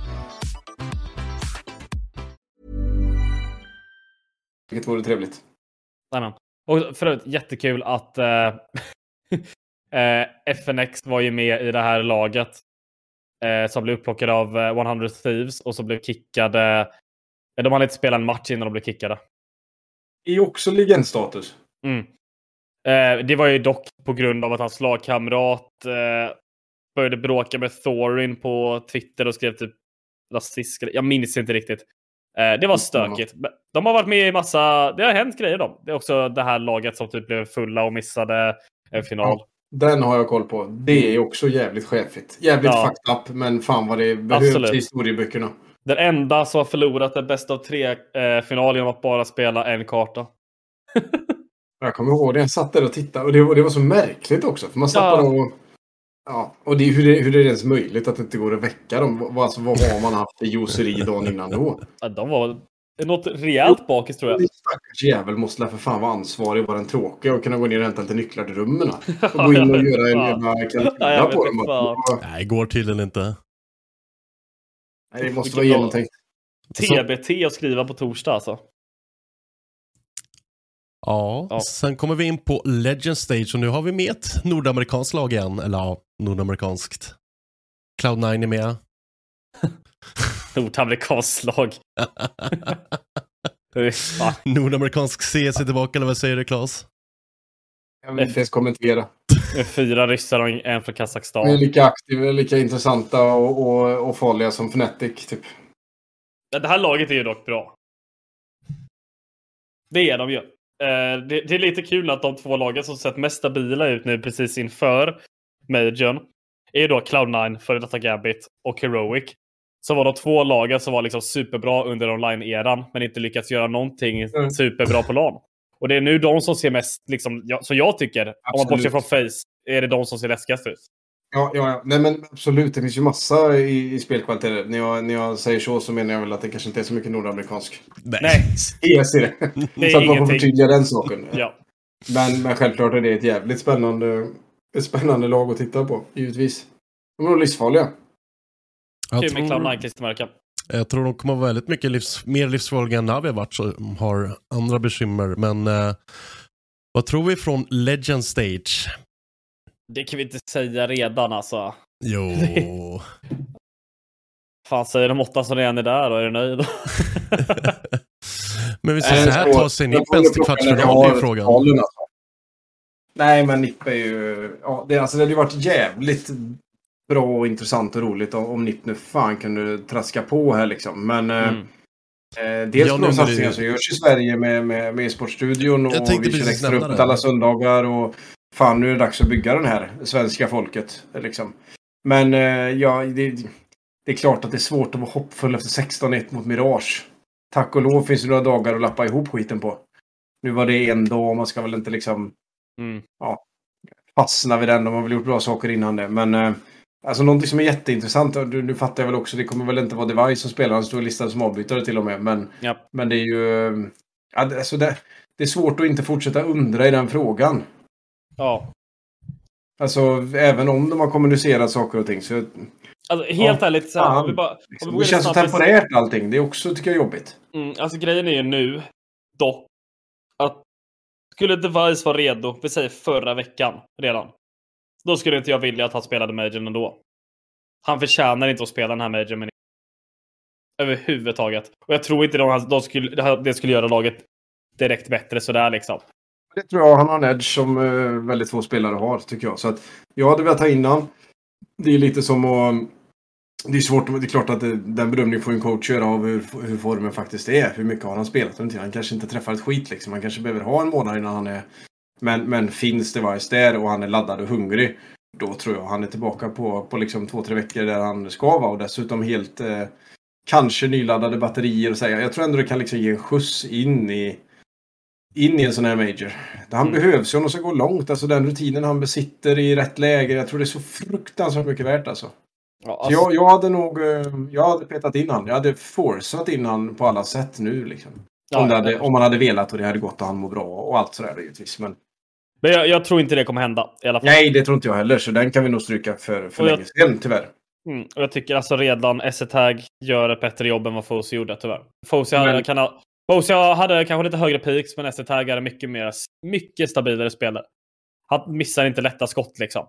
Vilket vore trevligt. Jajamän. Och för övrigt jättekul att eh, eh, FNX var ju med i det här laget. Eh, som blev upplockade av eh, 100 Thieves och så blev kickade. Eh, de hade inte spelat en match innan de blev kickade. Det är också legendstatus. Mm. Eh, det var ju dock på grund av att hans lagkamrat eh, började bråka med Thorin på Twitter och skrev typ rasist. Jag minns inte riktigt. Eh, det var stökigt. Men De har varit med i massa, det har hänt grejer då. Det är också det här laget som typ blev fulla och missade en final. Den har jag koll på. Det är också jävligt chefigt. Jävligt Ja. fucked up, men fan vad det behövs i historieböckerna. Den enda som har förlorat en bäst av tre eh, genom att bara spela en karta. Jag kommer ihåg det. Jag satt där och tittade och det, och det var så märkligt också. För man satt Ja. och... Ja, och det, hur, det, hur är det ens möjligt att det inte går att väcka dem? Vad, alltså, vad har man haft i juiceri dagen innan då? Ja, De var något rejält bakis tror jag. Stackars jävel måste för fan vara ansvarig och vara den tråkiga och kunna gå ner och hämta lite nycklar till rummen. Och gå in och göra en jävla kalkyla på dem. Nej, går tydligen inte. Nej, det måste vara genomtänkt. TBT att skriva på torsdag alltså. Ja, Ja. sen kommer vi in på Legend Stage och nu har vi med ett nordamerikanskt lag igen. Eller ja, nordamerikanskt. Cloud9 är med. Nordamerikanskt lag. Fy fan. Nordamerikansk CS är tillbaka, eller vad säger du Claes? Jag vill inte ens kommentera. Fyra ryssar och en från De är Kazakstan. lika aktiva, lika intressanta och, och, och farliga som Fnatic. Typ. Det här laget är ju dock bra. Det är de ju. Eh, det, det är lite kul att de två lagen som sett mest stabila ut nu precis inför Majorn är då Cloud9, före detta Gambit och Heroic. Så var de två lagen som var liksom superbra under online-eran men inte lyckats göra någonting Mm. superbra på LAN. Och det är nu de som ser mest, liksom, ja, så jag tycker, om man bortser Absolut. från Face, är det de som ser läskigast ut. Ja, ja, ja. Nej, men absolut. Det finns ju massa i, i spelkvaliteter. När jag, när jag säger så så menar jag väl att det kanske inte är så mycket nordamerikansk. Nej, CS i det. Så att man får förtydliga den saken. ja. Men, men självklart är det ett jävligt spännande, ett spännande lag att titta på. Givetvis. De är nog livsfarliga. Jag Kul med tror, Cloud9 klistermärken. jag tror de kommer vara väldigt mycket livs, mer livsfarliga än Navi har varit, som har andra bekymmer. Men eh, vad tror vi från Legend Stage? Det kan vi inte säga redan alltså. Jo, Fan, säger de åtta som redan är där och är du nöjd? men vi säger så här, tar sig Nippens till kvartsfinal, det är frågan. talen, alltså. Nej, men NIP är ju... Ja, det, alltså, det hade ju varit jävligt bra och intressant och roligt om, NIP nu fan kunde traska på här liksom. Men eh, Mm. Eh, dels på de satsningar som görs i Sverige med, med, med e-sportstudion och vi kör extra det. alla söndagar och fan nu är det dags att bygga den här svenska folket. Liksom. Men eh, ja, det, det är klart att det är svårt att vara hoppfull efter 16-1 mot Mirage. Tack och lov finns det några dagar att lappa ihop skiten på. Nu var det en dag och man ska väl inte liksom Mm. ja, fastna vid den. De har väl gjort bra saker innan det. Men eh, alltså någonting som är jätteintressant. och Du, nu fattar jag väl också. Det kommer väl inte vara Device som spelar. Han står listad som avbytare till och med. Men, Ja. men det är ju... eh, alltså det, det är svårt att inte fortsätta undra i den frågan. Ja. Alltså även om de har kommunicerat saker och ting. Så, Alltså, helt Ja, ärligt, så här, fan. vi bara, liksom, det känns så temporärt allting. Det är också, tycker jag, jobbigt. Mm, alltså grejen är ju nu, dock, att skulle Device vara redo, vi säger förra veckan redan, då skulle inte jag vilja att han spelade Majorn ändå. Han förtjänar inte att spela den här Majorn överhuvudtaget. Och jag tror inte de, de skulle, det skulle göra laget direkt bättre sådär liksom. Det tror jag han har en edge som uh, väldigt få spelare har, tycker jag. Så att jag hade velat ta in han. Det är lite som att... Det är svårt, det är klart att det, den bedömningen får en coach göra av hur, hur formen faktiskt är. Hur mycket har han spelat under tiden? Han kanske inte träffar ett skit liksom. Han kanske behöver ha en månad innan han är... Men, men finns Device där och han är laddad och hungrig. Då tror jag han är tillbaka på, på liksom två, tre veckor där han ska vara. Och dessutom helt... Eh, kanske nyladdade batterier och säga. Jag tror ändå det kan liksom ge en skjuts in i in i en sån här major. Han Mm. behövs ju om de ska gå långt. Alltså den rutinen han besitter i rätt läge. Jag tror det är så fruktansvärt mycket värt alltså. Ja, Så alltså jag, jag hade nog eh, jag hade petat in han. Jag hade forcat in han på alla sätt nu liksom. Ja, om, hade, om man hade velat och det hade gått och han mår bra och allt sådär givetvis. Men men jag, jag tror inte det kommer hända i alla fall. nej, det tror inte jag heller. Så den kan vi nog stryka för, för Och jag- länge sedan tyvärr. Mm, och jag tycker alltså redan Essetag gör ett bättre jobb än vad Fosi gjorde tyvärr. Fosi hade, Men- kan ha, Fosi hade kanske lite högre peaks, men Essetag är mycket mer, mycket stabilare spelare. Han missar inte lätta skott liksom.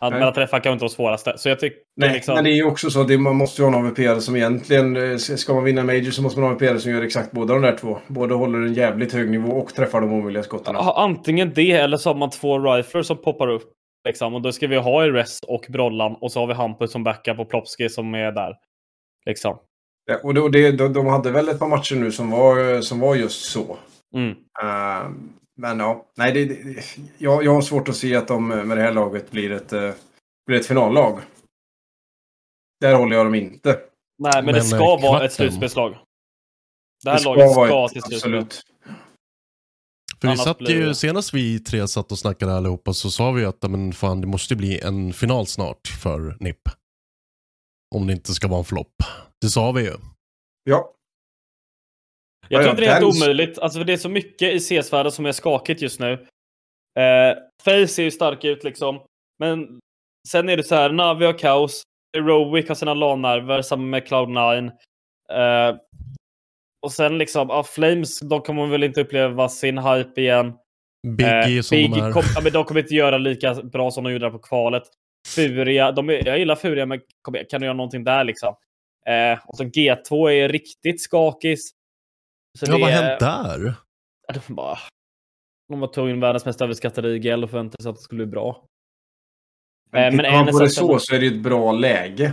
Mellan träffar kan inte vara svåraste. Så jag tycker Nej, liksom... men det är ju också så. Det, man måste ju ha en AVP som egentligen... eh, Ska man vinna Major så måste man ha en AVP som gör exakt båda de där två. Både håller en jävligt hög nivå och träffar de omöjliga skotten. Antingen det eller så har man två rifler som poppar upp. Liksom, och då ska vi ha i Rest och Brollan och så har vi Hampus som backup och Plopski som är där. Liksom. Ja, och det, de, de hade väl ett par matcher nu som var, som var just så. Mm. Eh, men ja, nej, det, det, jag, jag har svårt att se att de med det här laget blir ett, eh, blir ett finallag. Där håller jag dem inte. Nej, men, Men, det ska eh, vara ett slutspelslag. Det här Det ska laget vara ska ett- till slutspel. Absolut. För vi satt ju, senast vi tre satt och snackade allihopa så sa vi ju att men fan, det måste bli en final snart för NIP. Om det inte ska vara en flopp. Det sa vi ju. Ja. Jag Ja, tror inte det är helt omöjligt. Alltså, för det är så mycket i CS-världen som är skakigt just nu. Eh, Face ser ju stark ut liksom. Men sen är det så här, Navi har kaos. Heroic har sina LAN-nerver, samma med Cloud9. Eh, och sen liksom, ja, Flames, de kommer väl inte uppleva sin hype igen. Biggie Eh, som de är. kom, ja, men de kommer inte göra lika bra som de gjorde på kvalet. Furia, de är, jag gillar Furia, men kom, kan du göra någonting där liksom? Eh, och så G2 är riktigt skakis. Så Ja, det vad är- hände där? Ja, De bara... De var tog in världens mest överskattade IGL och förväntade sig att det skulle bli bra. Men, Eh, men tittar man en på det så som- så är det ju ett bra läge.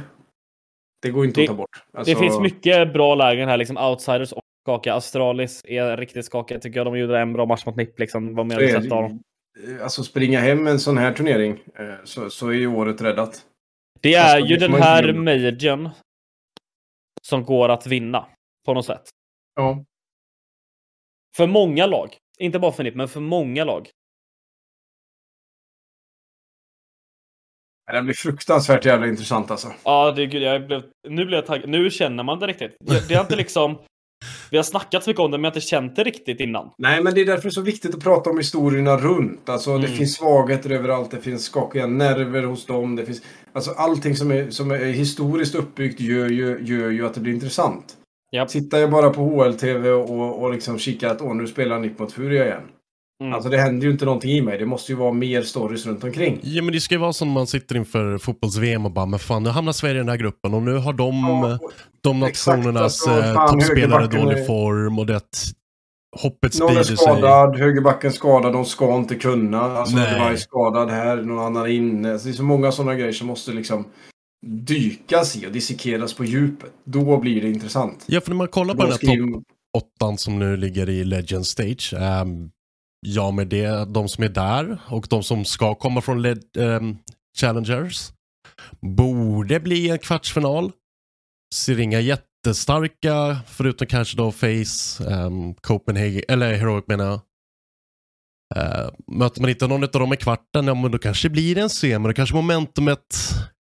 Det går inte Det- att ta bort. Alltså, Det finns mycket bra lägen här, liksom outsiders och skakiga. Astralis är riktigt skakiga tycker jag. De gjorde en bra match mot NIP liksom. Vad mer har sett av dem? Alltså springa hem en sån här turnering eh, så, så är ju året räddat. Det är Alltså, ju den här majorn som går att vinna på något sätt. Ja. För många lag. Inte bara för NIP, men för många lag. Det blir fruktansvärt jävla intressant alltså. Ja, det, gud, jag blev, nu blir jag taggad. Nu känner man det riktigt. Det, det har inte liksom... Vi har snackat så mycket om det, men jag har inte känt det riktigt innan. Nej, men det är därför det är så viktigt att prata om historierna runt. Alltså, det Mm. finns svagheter överallt. Det finns skakiga nerver hos dem. Det finns, alltså, allting som är, som är historiskt uppbyggt gör ju, gör ju att det blir intressant. Japp. Tittar jag bara på HLTV och, och liksom kikar att åh, nu spelar Nick mot Furia igen. Mm. Alltså det händer ju inte någonting i mig. Det måste ju vara mer stories runt omkring. Ja, men det ska ju vara som man sitter inför fotbolls-VM och bara, men fan, nu hamnar Sverige i den här gruppen och nu har de, Ja, de exakt, nationernas alltså, eh, toppspelare dålig är- form och det hoppet Någon är sprider sig. skadad, högerbacken skadad, de ska inte kunna. Alltså Nej. det var skadad här, någon annan är inne. Alltså, det är så många sådana grejer som måste liksom... dykas i och dissekeras på djupet. Då blir det intressant. Ja, för när man kollar på den här skriver- topp åttan som nu ligger i Legend Stage. ehm, ja, med det, de som är där och de som ska komma från Led, ehm, Challengers. Borde bli en kvartsfinal. Ser inga jättestarka, förutom kanske då Face, um, Copenhagen, eller Heroic menar jag. Eh, möter man inte någon av dem i kvarten, ja men då kanske det blir en semi, då kanske momentumet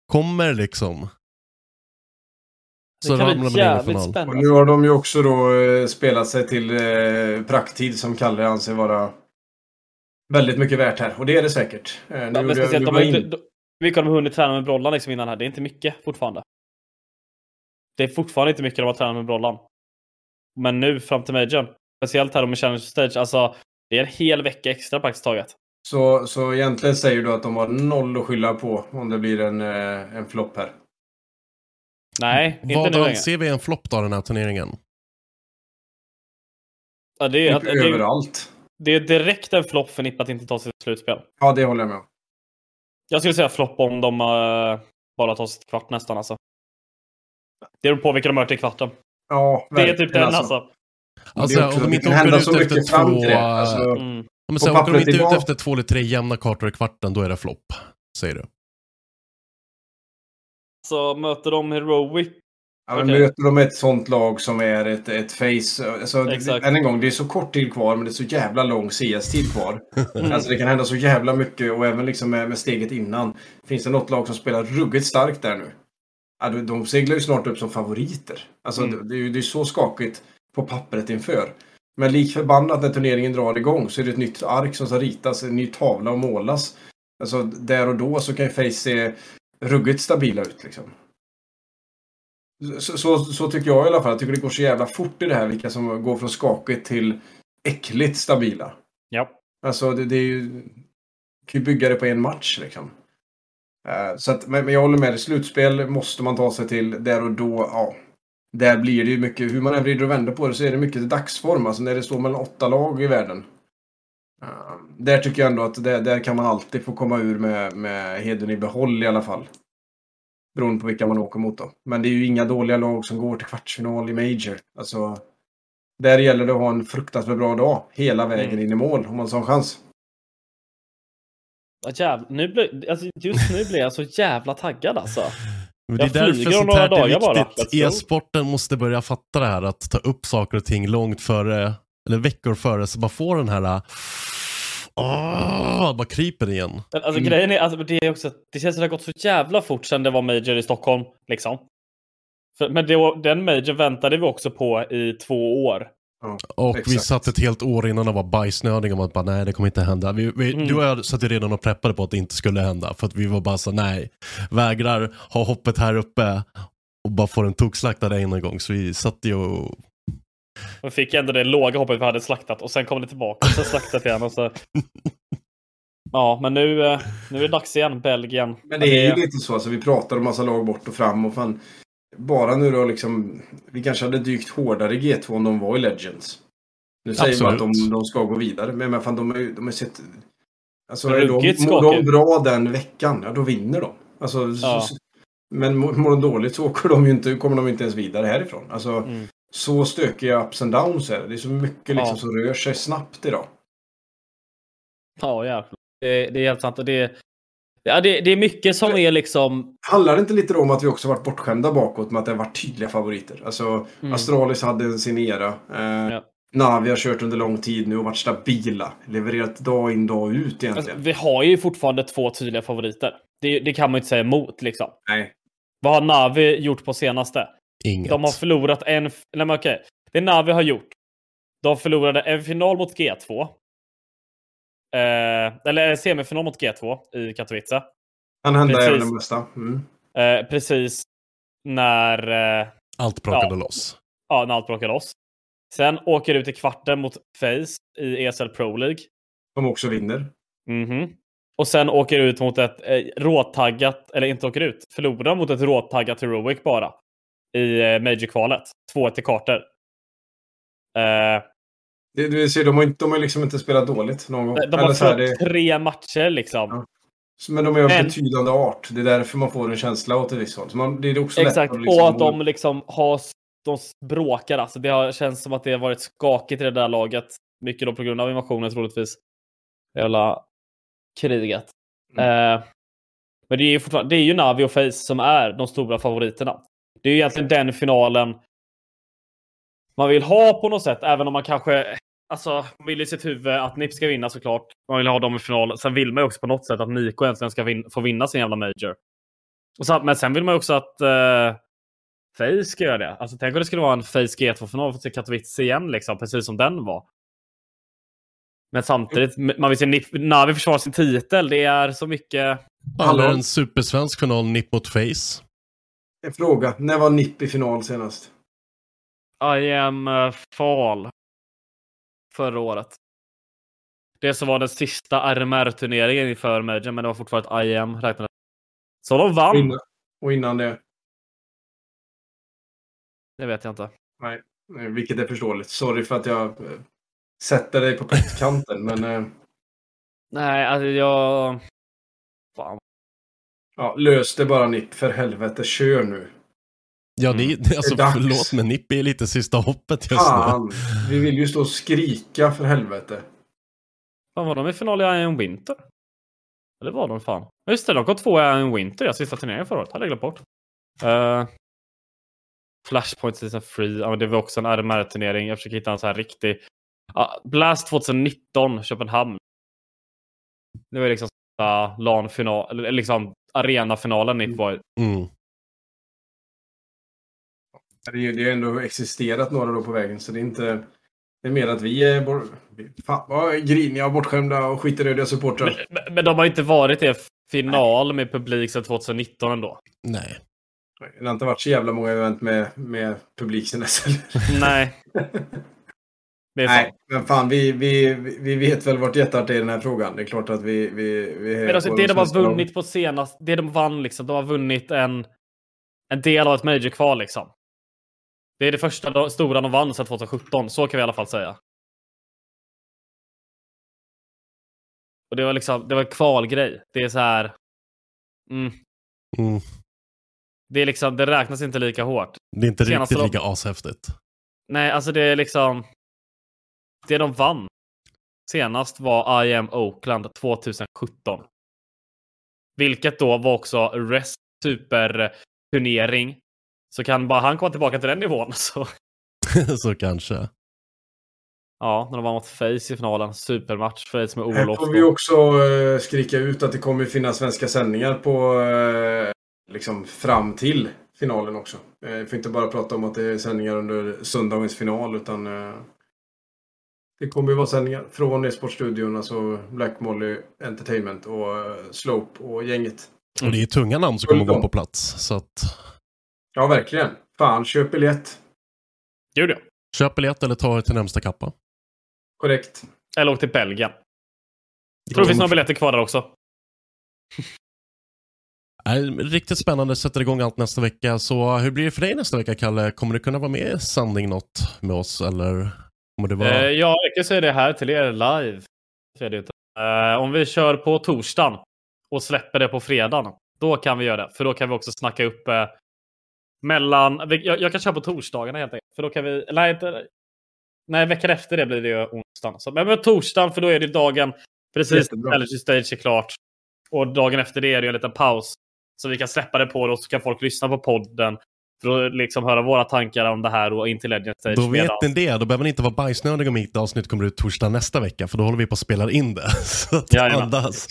kommer liksom. Det kan ramlar bli jävligt final. Och spännande. nu har de ju också då eh, spelat sig till eh, prakttid som Kalle anser vara väldigt mycket värt här. Och det är det säkert. Eh, Ja, men speciellt, de de, mycket har de hunnit träna med Brollan liksom innan här. Det är inte mycket fortfarande. Det är fortfarande inte mycket de har tränat med Brollan. Men nu fram till Majorn. Speciellt här med Challenge Stage. Alltså, det är en hel vecka extra praktiskt taget. Så, så egentligen säger du att de har noll att skylla på om det blir en, eh, en flopp här. Nej, inte Vad nu längre. anser vi en flopp då den här turneringen? Ja, det, är, att, Typ det, är, överallt. det är direkt en flopp för Nipp att inte ta sig till slutspel. Ja, det håller jag med om. Jag skulle säga flopp om de uh, bara tar sig till kvart nästan alltså. Det beror på vilka de möter i kvarten. Ja, Det är verkligen, typ den alltså. Alltså, det är också- om de det inte åker ut så mycket efter två... det. Alltså, Mm. Om på säger, åker de inte ut efter två eller tre jämna kartor i kvarten, då är det flopp. Säger du. Så möter de Heroic. Ja, men Okej. Möter de ett sånt lag som är ett, ett face. Alltså, det- Exakt. än en gång, det är så kort tid kvar men det är så jävla lång CS-tid kvar. Mm. Alltså det kan hända så jävla mycket och även liksom med, med steget innan. Finns det något lag som spelar ruggigt starkt där nu? Ja, de, seglar ju snart upp som favoriter. Alltså Mm. det, det är ju det är så skakigt på pappret inför. Men lik förbannat när turneringen drar igång så är det ett nytt ark som ska ritas, en ny tavla och målas. Alltså där och då så kan ju Face se ruggigt stabila ut liksom. Så, så, så tycker jag i alla fall. Jag tycker det går så jävla fort i det här vilka som går från skakigt till äckligt stabila. Ja. Alltså det, det är ju... kan ju bygga det på en match liksom. Eh, så att, men, men jag håller med dig. Slutspel måste man ta sig till där och då. Ja. Där blir det ju mycket, hur man än vrider och vänder på det så är det mycket dagsform. Alltså när det står mellan åtta lag i världen. Eh, där tycker jag ändå att där, där kan man alltid få komma ur med, med hedern i behåll i alla fall. Beroende på vilka man åker mot då. Men det är ju inga dåliga lag som går till kvartsfinal i Major. Alltså, där gäller det att ha en fruktansvärt bra dag hela vägen Mm. in i mål om man har en chans. Jävla, nu blir, alltså, just nu blir jag så jävla taggad alltså. Men det är därför sånt här är viktigt. E-sporten måste börja fatta det här att ta upp saker och ting långt före, eller veckor före, så man får den här Åh, bara kryper igen. Men, Alltså Mm. grejen är, alltså, det är också, det känns som det har gått så jävla fort sedan det var Major i Stockholm. Liksom. För, men det, den Major väntade vi också på i två år. Och vi Exakt. satt ett helt år innan och var bajsnödiga om att bara, nej det kommer inte hända. Vi, vi, Mm. Du och jag satt ju redan och preppade på att det inte skulle hända. För att vi var bara så nej, vägrar ha hoppet här uppe och bara få den tokslaktad en gång. Så vi satt ju och... Vi fick ändå det låga hoppet vi hade slaktat och sen kom det tillbaka och så slaktat igen. Och så... Ja, men nu, eh, nu är det dags igen. Belgien. Men det är ju lite så. Alltså, vi pratar om massa lag bort och fram och fan. Bara nu då liksom. Vi kanske hade dykt hårdare i G2 om de var i Legends. Nu säger man att de, Absolut. de ska gå vidare. Men, men fan de har ju de har sett. Alltså är de, de bra den veckan, ja då vinner de. Alltså, Ja. så, men mår de dåligt så åker de ju inte, kommer de inte ens vidare härifrån. Alltså, Mm. Så stökiga ups and downs är det. Det är så mycket liksom Ja. som rör sig snabbt idag. Ja, jävlar. Det, det är helt sant. Och det, ja, det, det är mycket som är liksom... Handlar det inte lite om att vi också varit bortskämda bakåt med att det har varit tydliga favoriter? Alltså, Mm. Astralis hade sin era. Eh, Ja. Navi har kört under lång tid nu och varit stabila. Levererat dag in dag ut Alltså, egentligen. vi har ju fortfarande två tydliga favoriter. Det, det kan man ju inte säga emot liksom. Nej. Vad har Navi gjort på senaste? Inget. De har förlorat en... Nej men okej. Det Navi har gjort. De förlorade en final mot G2. Eh, eller semifinal mot G2 i Katowice. Han hände även den bästa. Mm. Eh, precis när, eh, Allt brakade Ja. loss. ja, när allt brakade loss. Sen åker ut i kvarten mot Face i ESL Pro League. De också vinner. Mhm. Och sen åker ut mot ett eh, råtaggat, eller inte åker ut, förlorar mot ett råtaggat Heroic bara. I eh, Major-kvalet. 2-1 i kartor. Eh, Det, du ser, de har, inte, de har liksom inte spelat dåligt någon gång. de har förlorat det, tre matcher liksom. Ja. Men de är av Men- betydande art. Det är därför man får en känsla åt ett visst håll. Man, det är också Exakt, att liksom och att de liksom har... De bråkar alltså. Det har känns som att det har varit skakigt i det där laget. Mycket då på grund av invasionen troligtvis. Jävla kriget. Eh, men det är ju fortfarande, det är ju Navi och Face som är de stora favoriterna. Det är ju egentligen den finalen man vill ha på något sätt, även om man kanske Alltså, man vill i sitt huvud att NIP ska vinna såklart. Man vill ha dem i final. Sen vill man ju också på något sätt att Nico äntligen ska vin få vinna sin jävla major. Och så, men sen vill man ju också att uh, Face ska göra det. Alltså, tänk om det skulle vara en Face G2-final för Katowice igen, liksom, precis som den var. Men samtidigt, man vill se Nip, Navi försvara sin titel. Det är så mycket... Eller en supersvensk final, NIP mot Face. En fråga. När var NIP i final senast? I am uh, fall. Förra året. Det som var den sista RMR-turneringen inför Major, men det var fortfarande ett IM räknades. Så de vann. Och innan, och innan det? Det vet jag inte. Nej, vilket är förståeligt. Sorry för att jag eh, sätter dig på pottkanten, men... Eh, Nej, alltså jag... Fan. Ja, lös det bara NIP, för helvete. Kör nu. Ja, det, Mm. alltså, Det är dags. förlåt, men NIP är lite sista hoppet just Fan! nu. Vi vill ju stå och skrika för helvete. Fan, var de i final i Iron Winter? Eller var de fan? Just det, de kom två i Iron Winter, ja, sista turneringen förra året. Hade jag glömt bort. Uh, Flashpoint Season Free, ja, men det var också en RMR-turnering. Jag försöker hitta en så här riktig... Ja, Blast 2019, Köpenhamn. Det var liksom uh, LAN-final, eller liksom arenafinalen NIP var i. Mm. Det är ju det har ändå existerat några då på vägen, så det är inte... Det är mer att vi är bor... Fan vad griniga och bortskämda och skitrödiga supportrar. Men, men de har inte varit i final med publik sedan 2019 ändå. Nej. Det har inte varit så jävla många event med, med publik sen dess heller. Nej. Det är Nej, men fan vi, vi, vi vet väl vart hjärtat är i den här frågan. Det är klart att vi... vi, vi Men alltså, det de har vunnit på senast, det de vann liksom, de har vunnit en, en del av ett major-kval liksom. Det är det första stora de vann sedan 2017, så kan vi i alla fall säga. Och det var liksom, det var en kvalgrej. Det är så här. Mm, Mm. det är liksom, det räknas inte lika hårt. Det är inte Senaste riktigt de- lika ashäftigt. Nej, alltså det är liksom. Det de vann senast var IM Oakland 2017. Vilket då var också Rest superturnering. Så kan bara han komma tillbaka till den nivån så. så kanske. Ja, när de var mot Face i finalen. Supermatch. Face med Här Olof. får vi också eh, skrika ut att det kommer finnas svenska sändningar på eh, liksom fram till finalen också. Eh, Vi får inte bara prata om att det är sändningar under söndagens final utan eh, det kommer ju vara sändningar från e-sportstudion, alltså Black Molly Entertainment och eh, Slope och gänget. Och det är tunga namn som kommer gå på plats. Så att Ja, verkligen. Fan, köp biljett. Gjorde jag. köp biljett eller ta er till närmsta kappa. Korrekt. Eller åk till Belgien. Tror det finns några biljetter kvar där också. Riktigt spännande, sätter igång allt nästa vecka. Så hur blir det för dig nästa vecka, Kalle? Kommer du kunna vara med i sändning något med oss eller kommer det vara... Eh, ja, jag kan säga det här till er live. Eh, om vi kör på torsdagen och släpper det på fredagen, då kan vi göra det. För då kan vi också snacka upp eh, mellan... Jag, jag kan köra på torsdagarna helt enkelt. För då kan vi... Nej, inte, nej veckan efter det blir det ju onsdagen. Så, men med torsdagen, för då är det dagen precis Jättebra. Allergy Stage är klart. Och dagen efter det är det ju en liten paus. Så vi kan släppa det på det och så kan folk lyssna på podden. För att liksom höra våra tankar om det här och in till Legend Stage. Då vet ni det. Då behöver ni inte vara bajsnödiga om mitt avsnitt kommer ut torsdag nästa vecka. För då håller vi på att spela in det. Så att Jajamän. andas.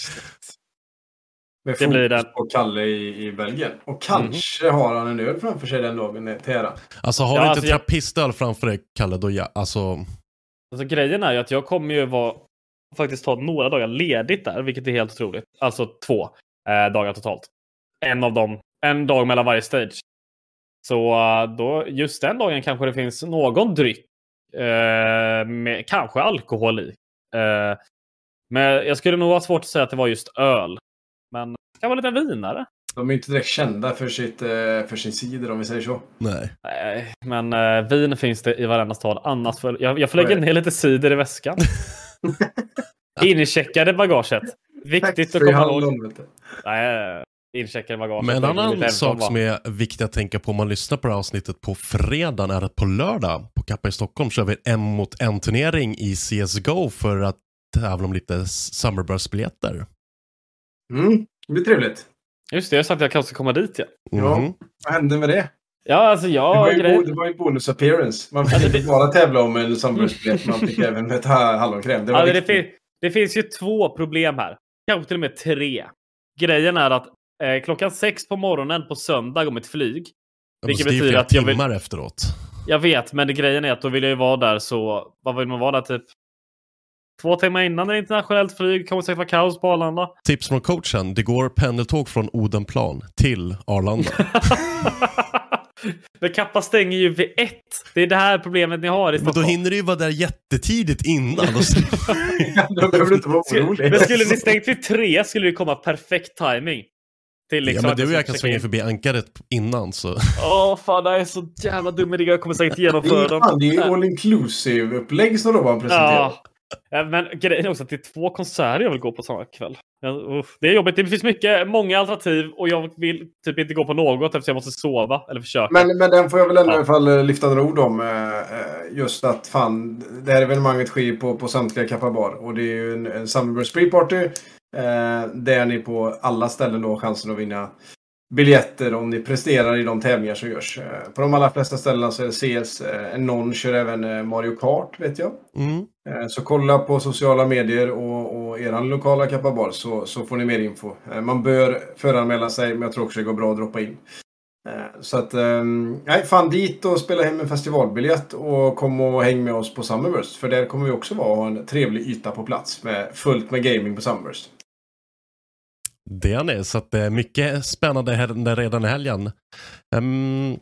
Med Det blir det. på Kalle i, i Belgien. Och kanske har han en öl framför sig den dagen eh, till ära. Alltså har Ja, du alltså, inte jag- trappistöl framför dig, Kalle, då ja, alltså... Alltså grejen är ju att jag kommer ju vara faktiskt ta några dagar ledigt där, vilket är helt otroligt. Alltså två eh, dagar totalt. En av dem, en dag mellan varje stage. Så eh, då, just den dagen kanske det finns någon dryck. Eh, med kanske alkohol i. Eh, men jag skulle nog ha svårt att säga att det var just öl. Men det kan vara lite vinare. De är inte direkt kända för, sitt, eh, för sin cider om vi säger så. Nej. Nej, men eh, vin finns det i varenda stad. Annars får jag, jag får lägga ner lite cider i väskan. Incheckade bagaget. Viktigt att komma ihåg. Nej, incheckar bagage. Men en annan sak som är viktig att tänka på om man lyssnar på det här avsnittet på fredagen är att på lördag på Kappa i Stockholm kör vi en en mot en turnering i CSGO för att tävla om lite Summerburst-biljetter. Mm, det blir trevligt. Just det, jag sa att jag kanske ska komma dit ja. Ja. Mhm. Vad hände med det? Ja, alltså Det jag... var, ju, grej... bo- det var ju bonus appearance. Man fick inte bara tävla om en sambudsbiljett, man fick även ett ha- hallonkräm. Det Ja, det, fin- det finns ju två problem här. Kanske till och med tre. Grejen är att eh, klockan sex på morgonen på söndag går mitt flyg. Ja, Vilket betyder flera att jag vill- timmar efteråt. Jag vet, men det, grejen är att då vill jag ju vara där så... Vad vill man vara där typ? Två timmar innan ett internationellt flyg. kommer säkert vara kaos på Arlanda. Tips från coachen, det går pendeltåg från Odenplan till Arlanda. Men Kappa stänger ju vid ett. Det är det här problemet ni har i Men då Stockholm. hinner du ju vara där jättetidigt innan. Då behöver du inte vara Skulle- orolig. Men skulle ni stängt vid tre skulle det komma perfekt timing. Till ja, liksom men att du och jag kan svänga in. förbi ankaret innan så. Åh fan, det är så jävla dum idé. Jag kommer säkert Det genomföra är, dem. fan, det är ju all inclusive upplägg som Robban presenterar. Ja. Ja, Men grejen är också att det är två konserter jag vill gå på samma kväll. Det är jobbigt. Det finns mycket, många alternativ och jag vill typ inte gå på något eftersom jag måste sova. Eller försöka. Men, men den får jag väl ändå Ja. i alla fall eh, lyfta några ord om. eh, eh, Just att fan, det här evenemanget sker på, på samtliga Kappa Bar. Och det är ju en, en Summerburst Spree Party. Eh, där ni på alla ställen då har chansen att vinna biljetter om ni presterar i de tävlingar som görs. Eh, på de allra flesta ställena så är det CS. Eh, någon kör även eh, Mario Kart vet jag. Mm. Eh, så kolla på sociala medier och, och er lokala Kappa Bar så, så får ni mer info. Eh, man bör föranmäla sig men jag tror också det går bra att droppa in. Eh, så att, ehm, nej, fan dit och spela hem en festivalbiljett och kom och häng med oss på Summerburst. För där kommer vi också vara och ha en trevlig yta på plats med fullt med gaming på Summerburst. Det är det, så att det är mycket spännande händer redan i helgen. Um,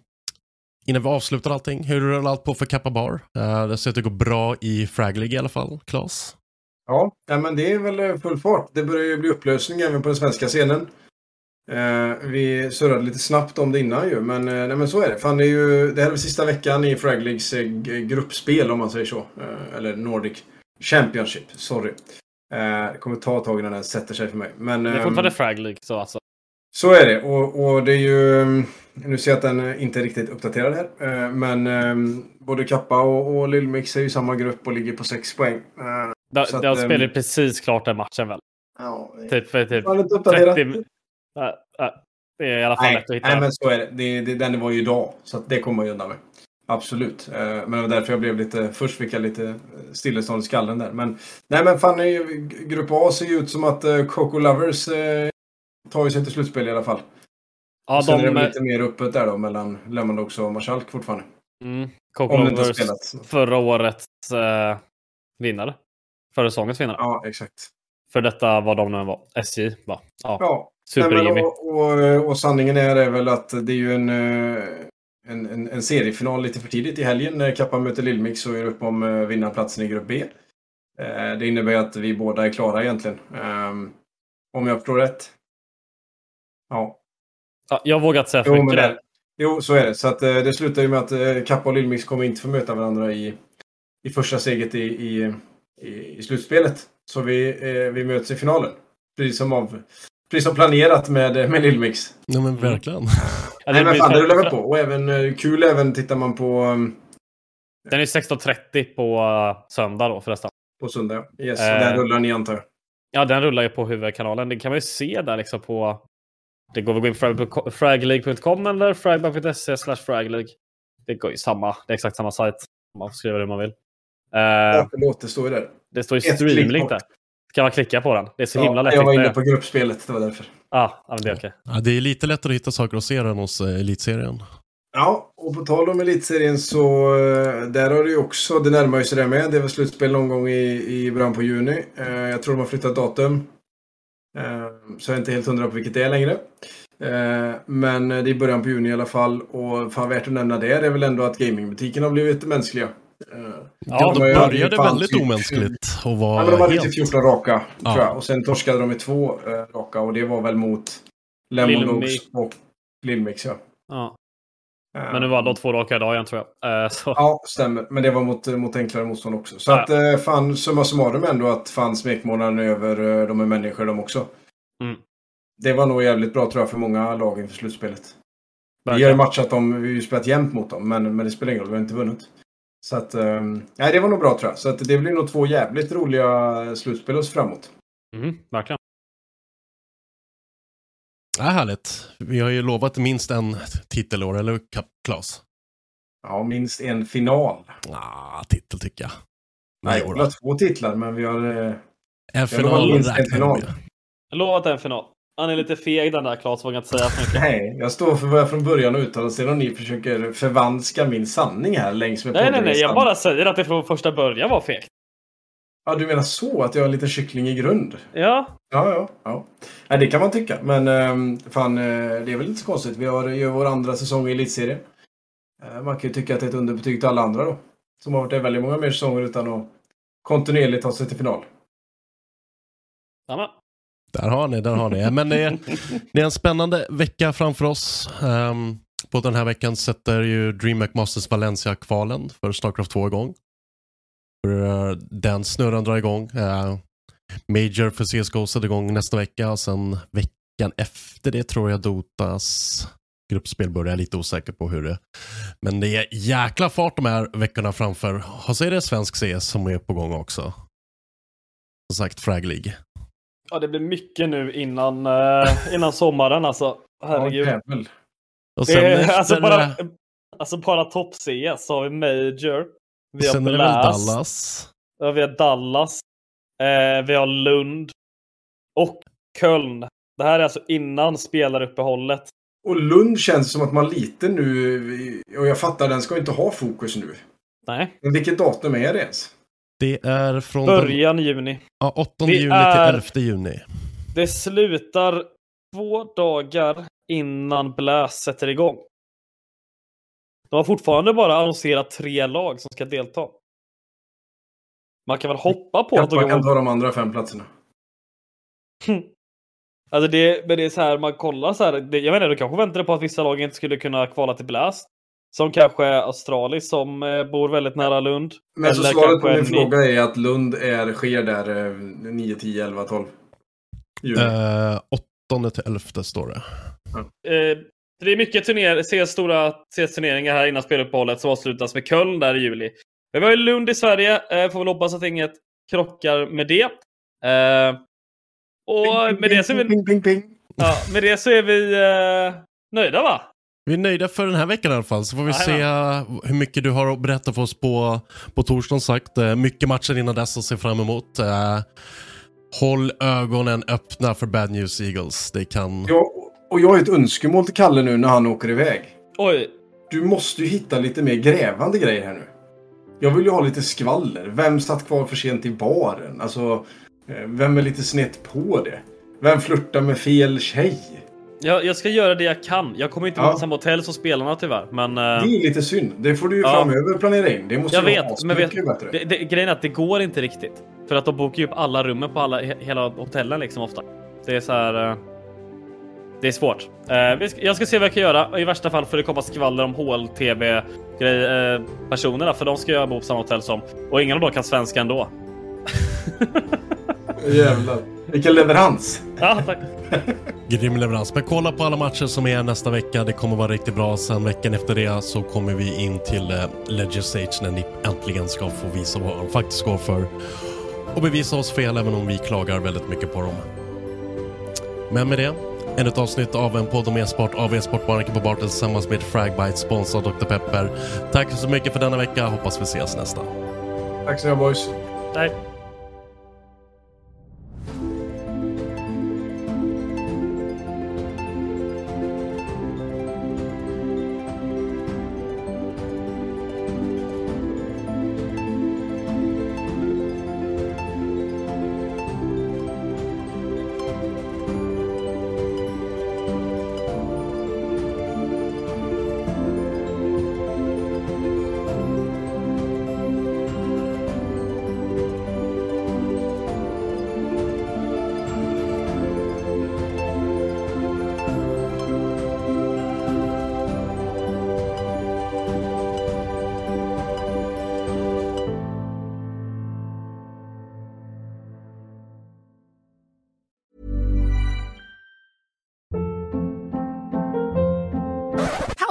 innan vi avslutar allting, hur rullar allt på för Kappa Bar? Uh, det ser ut att det går bra i Frag League i alla fall, Klas. Ja, ja, men det är väl eh, full fart. Det börjar ju bli upplösning även på den svenska scenen. Eh, vi surrade lite snabbt om det innan ju, men, eh, nej, men så är det. Fan, det, är ju, det här är sista veckan i Frag Leagues eh, gruppspel om man säger så. Eh, eller Nordic Championship, sorry. Eh, det kommer ta ett tag innan den sätter sig för mig. Men, det är ehm, fortfarande Frag League så alltså. så är det. Och, och det är ju... Nu ser jag att den eh, inte är riktigt uppdaterad här. eh, Men eh, både Kappa och, och Lillmix är ju i samma grupp och ligger på 6 poäng. Eh, De, så att, ehm, spelade precis klart den matchen väl? Ja, Typ för typ Var det inte uppdaterat? 30... Ja, ja. det är i alla fall Nej, lätt att hitta. nej, men så är det. det, det den var ju idag. Så att det kommer man ju undan med. Absolut. Men det var därför jag blev lite... Först fick jag lite stillestånd i skallen där. Men nej men fan, Grupp A ser ju ut som att Coco Lovers tar ju sig till slutspel i alla fall. Ja, och sen de- är det lite mer öppet där då mellan Lemondogs och Marskalk fortfarande. Mm. Coco Om det inte Lovers spelats. förra årets eh, vinnare. Förra säsongens vinnare. Ja, exakt. För detta var de nu var. SJ va? Ja. Ja. Super Nej, men Jimmy. och, och, och sanningen är, är väl att det är ju en, eh, en, en, en seriefinal lite för tidigt i helgen när Kappa möter Lillmix och är upp om eh, vinnarplatsen i grupp B. Eh, Det innebär att vi båda är klara egentligen. Ehm, Om jag förstår rätt. Ja. Ja, jag vågar inte säga för Jo, mycket där. jo, så är det. Så att, eh, det slutar ju med att eh, Kappa och Lillmix kommer inte få möta varandra i, i första steget i, i, i, i slutspelet. Så vi, eh, vi möts i finalen. Precis som, av, precis som planerat med, med Lillmix. Ja men verkligen. Ja, Nej det men fan, det rullar väl på. Och även eh, kul även tittar man på, um, Den är 16.30 på uh, söndag då förresten. på söndag. ja. Yes, Eh. och där rullar ni antar jag. Ja, den rullar ju på huvudkanalen. Det kan man ju se där liksom på... Det går väl att gå in på frag- fragleague.com eller fragbank.se slash fragleague. Det går ju samma. Det är exakt samma sajt. Man får skriva det man vill. Eh, Ja, förlåt, det står ju där. det står ju ett klick streamlink där. Kan man klicka på den? Det är så Ja, himla lätt jag var inne på gruppspelet, det var därför. Ja, ja, men det är okej. Ja, det är lite lättare att hitta saker att se än hos eh, Elitserien. Ja, och på tal om elitserien så eh, där har det ju också, det närmar ju sig det med. Det är väl slutspel någon gång i, i början på juni. Eh, jag tror de har flyttat datum. Eh, så jag är inte helt hundra på vilket det är längre. Eh, men det är i början på juni i alla fall. Och fan värt att nämna det är väl ändå att gamingbutiken har blivit mänskliga. Eh, Ja, de ju började väldigt typ- omänskligt och var Ja, men de hade helt... till 14 raka, Ja. tror jag. Och sen torskade de i två raka och det var väl mot Lemon Mix. och Lillmix, ja. Ja. Men nu var de två raka idag igen tror jag. Eh, så. Ja, stämmer. Men det var mot, mot enklare motstånd också. Så Ja. att eh, fan, summa summarum ändå att fan smekmånaden över eh, de är människor de också. Mm. Det var nog jävligt bra tror jag för många lag inför slutspelet. Vi har ju Verkligen. matchat dem, vi har ju spelat jämnt mot dem, men, men det spelar ingen roll, vi har inte vunnit. Så att, eh, nej det var nog bra tror jag. Så att det blir nog två jävligt roliga slutspel oss framåt. Mm, verkligen. Ja, härligt. Vi har ju lovat minst en titel år, eller Claes? Ja, minst en final. Ah, titel tycker jag. Nej, jodå. vi har två titlar, men vi har... Eh, En final minst en räknar vi final. med. Jag lovar att det är en final. Han är lite feg den där Claes, vågar inte säga så mycket. Nej, jag står för vad jag från början uttalade. Sen om ni försöker förvanska min sanning här längs med Nej, nej, nej. Jag bara säger att det från första början var fegt. Ja, du menar så? Att jag är en liten kyckling i grund? Ja. Ja, ja. ja. Nej, det kan man tycka. Men ehm, fan, eh, det är väl inte så konstigt. Vi har ju vår andra säsong i Elitserien. Eh, man kan ju tycka att det är ett underbetyg till alla andra då. Som har varit där väldigt många mer säsonger utan att kontinuerligt ta sig till final. Jamen. Där har ni, där har ni. Men det är, det är en spännande vecka framför oss. Ehm, på den här veckan sätter ju DreamHack Masters Valencia-kvalen för Starcraft 2 igång. Eh, den snurran drar igång. Eh, Major för CSGO sätter igång nästa vecka och sen veckan efter det tror jag Dotas gruppspel börjar. Jag är lite osäker på hur det Men det är jäkla fart de här veckorna framför. Och så är det svensk CS som är på gång också. Som sagt, Frag League. Ja, det blir mycket nu innan, eh, innan sommaren alltså. Herregud. Ja. Och Det sen är, efter, alltså bara, alltså bara topp-CS så har vi Major. Vi har sen är det väl Blast. Dallas. Ja, vi har Dallas. Eh, vi har Lund. Och Köln. Det här är alltså innan spelaruppehållet. Och Lund känns som att man lite nu, och jag fattar den ska inte ha fokus nu. Nej. Men vilket datum är det ens? Det är från den, Början juni. ja, 8 Det juni är- till 11 juni. Det slutar två dagar innan Blast sätter igång. De har fortfarande bara annonserat tre lag som ska delta. Man kan väl hoppa på att de man kan kan... ta de andra fem platserna. Alltså det, men det är så här, man kollar så här. Det, jag inte, du kanske väntade på att vissa lag inte skulle kunna kvala till Blast. Som kanske Astralis som eh, bor väldigt nära Lund. Men så svaret på min fråga är att Lund är, sker där eh, 9, 10, 11, 12 juni. Eh, 8 till 11 står det. Eh, det är mycket turner CS stora CS-turneringar här innan speluppehållet som avslutas med Köln där i juli. Men vi har ju Lund i Sverige, eh, får väl hoppas att inget krockar med det. Eh, och med det, så är vi, ja, med det så är vi eh, nöjda va? Vi är nöjda för den här veckan i alla fall, så får vi se Jajamän. hur mycket du har att berätta för oss på, på torsdag. som Sagt. Mycket matcher innan dess att se fram emot. Eh, Håll ögonen öppna för Bad News Eagles. Det kan... Ja, och jag har ett önskemål till Kalle nu när han åker iväg. Oj, Du måste ju hitta lite mer grävande grejer här nu. Jag vill ju ha lite skvaller. Vem satt kvar för sent i baren? Alltså, eh, vem är lite snett på det? Vem flörtar med fel tjej? jag, jag ska göra det jag kan. Jag kommer inte Ja. mot samma hotell som spelarna tyvärr. Men, eh, Det är lite synd. Det får du ju Ja. framöver planera in. Det måste jag vara vet, men vet, bättre. det, det, grejen är att det går inte riktigt. För att de bokar ju upp alla rummen på alla, he, hela hotellen liksom ofta. Det är så här... Det är svårt. Eh, jag ska se vad jag kan göra. I värsta fall får det komma skvaller om HLTV-personerna. för de ska jag bo på samma hotell som. Och ingen av dem kan svenska ändå. Jävlar. Vilken leverans. Ja, tack. Grym leverans. Men kolla på alla matcher som är nästa vecka. Det kommer vara riktigt bra. Sen veckan efter det så kommer vi in till eh, när ni äntligen ska få visa vad de faktiskt går för. Och bevisa oss fel även om vi klagar väldigt mycket på dem. Men med det, ännu ett avsnitt av en podd om e-sport av e-sportbarnen på Bartel tillsammans med Fragbite, sponsrad Dr. Pepper. Tack så mycket för denna vecka. Hoppas vi ses nästa. Tack så mycket boys. Nej.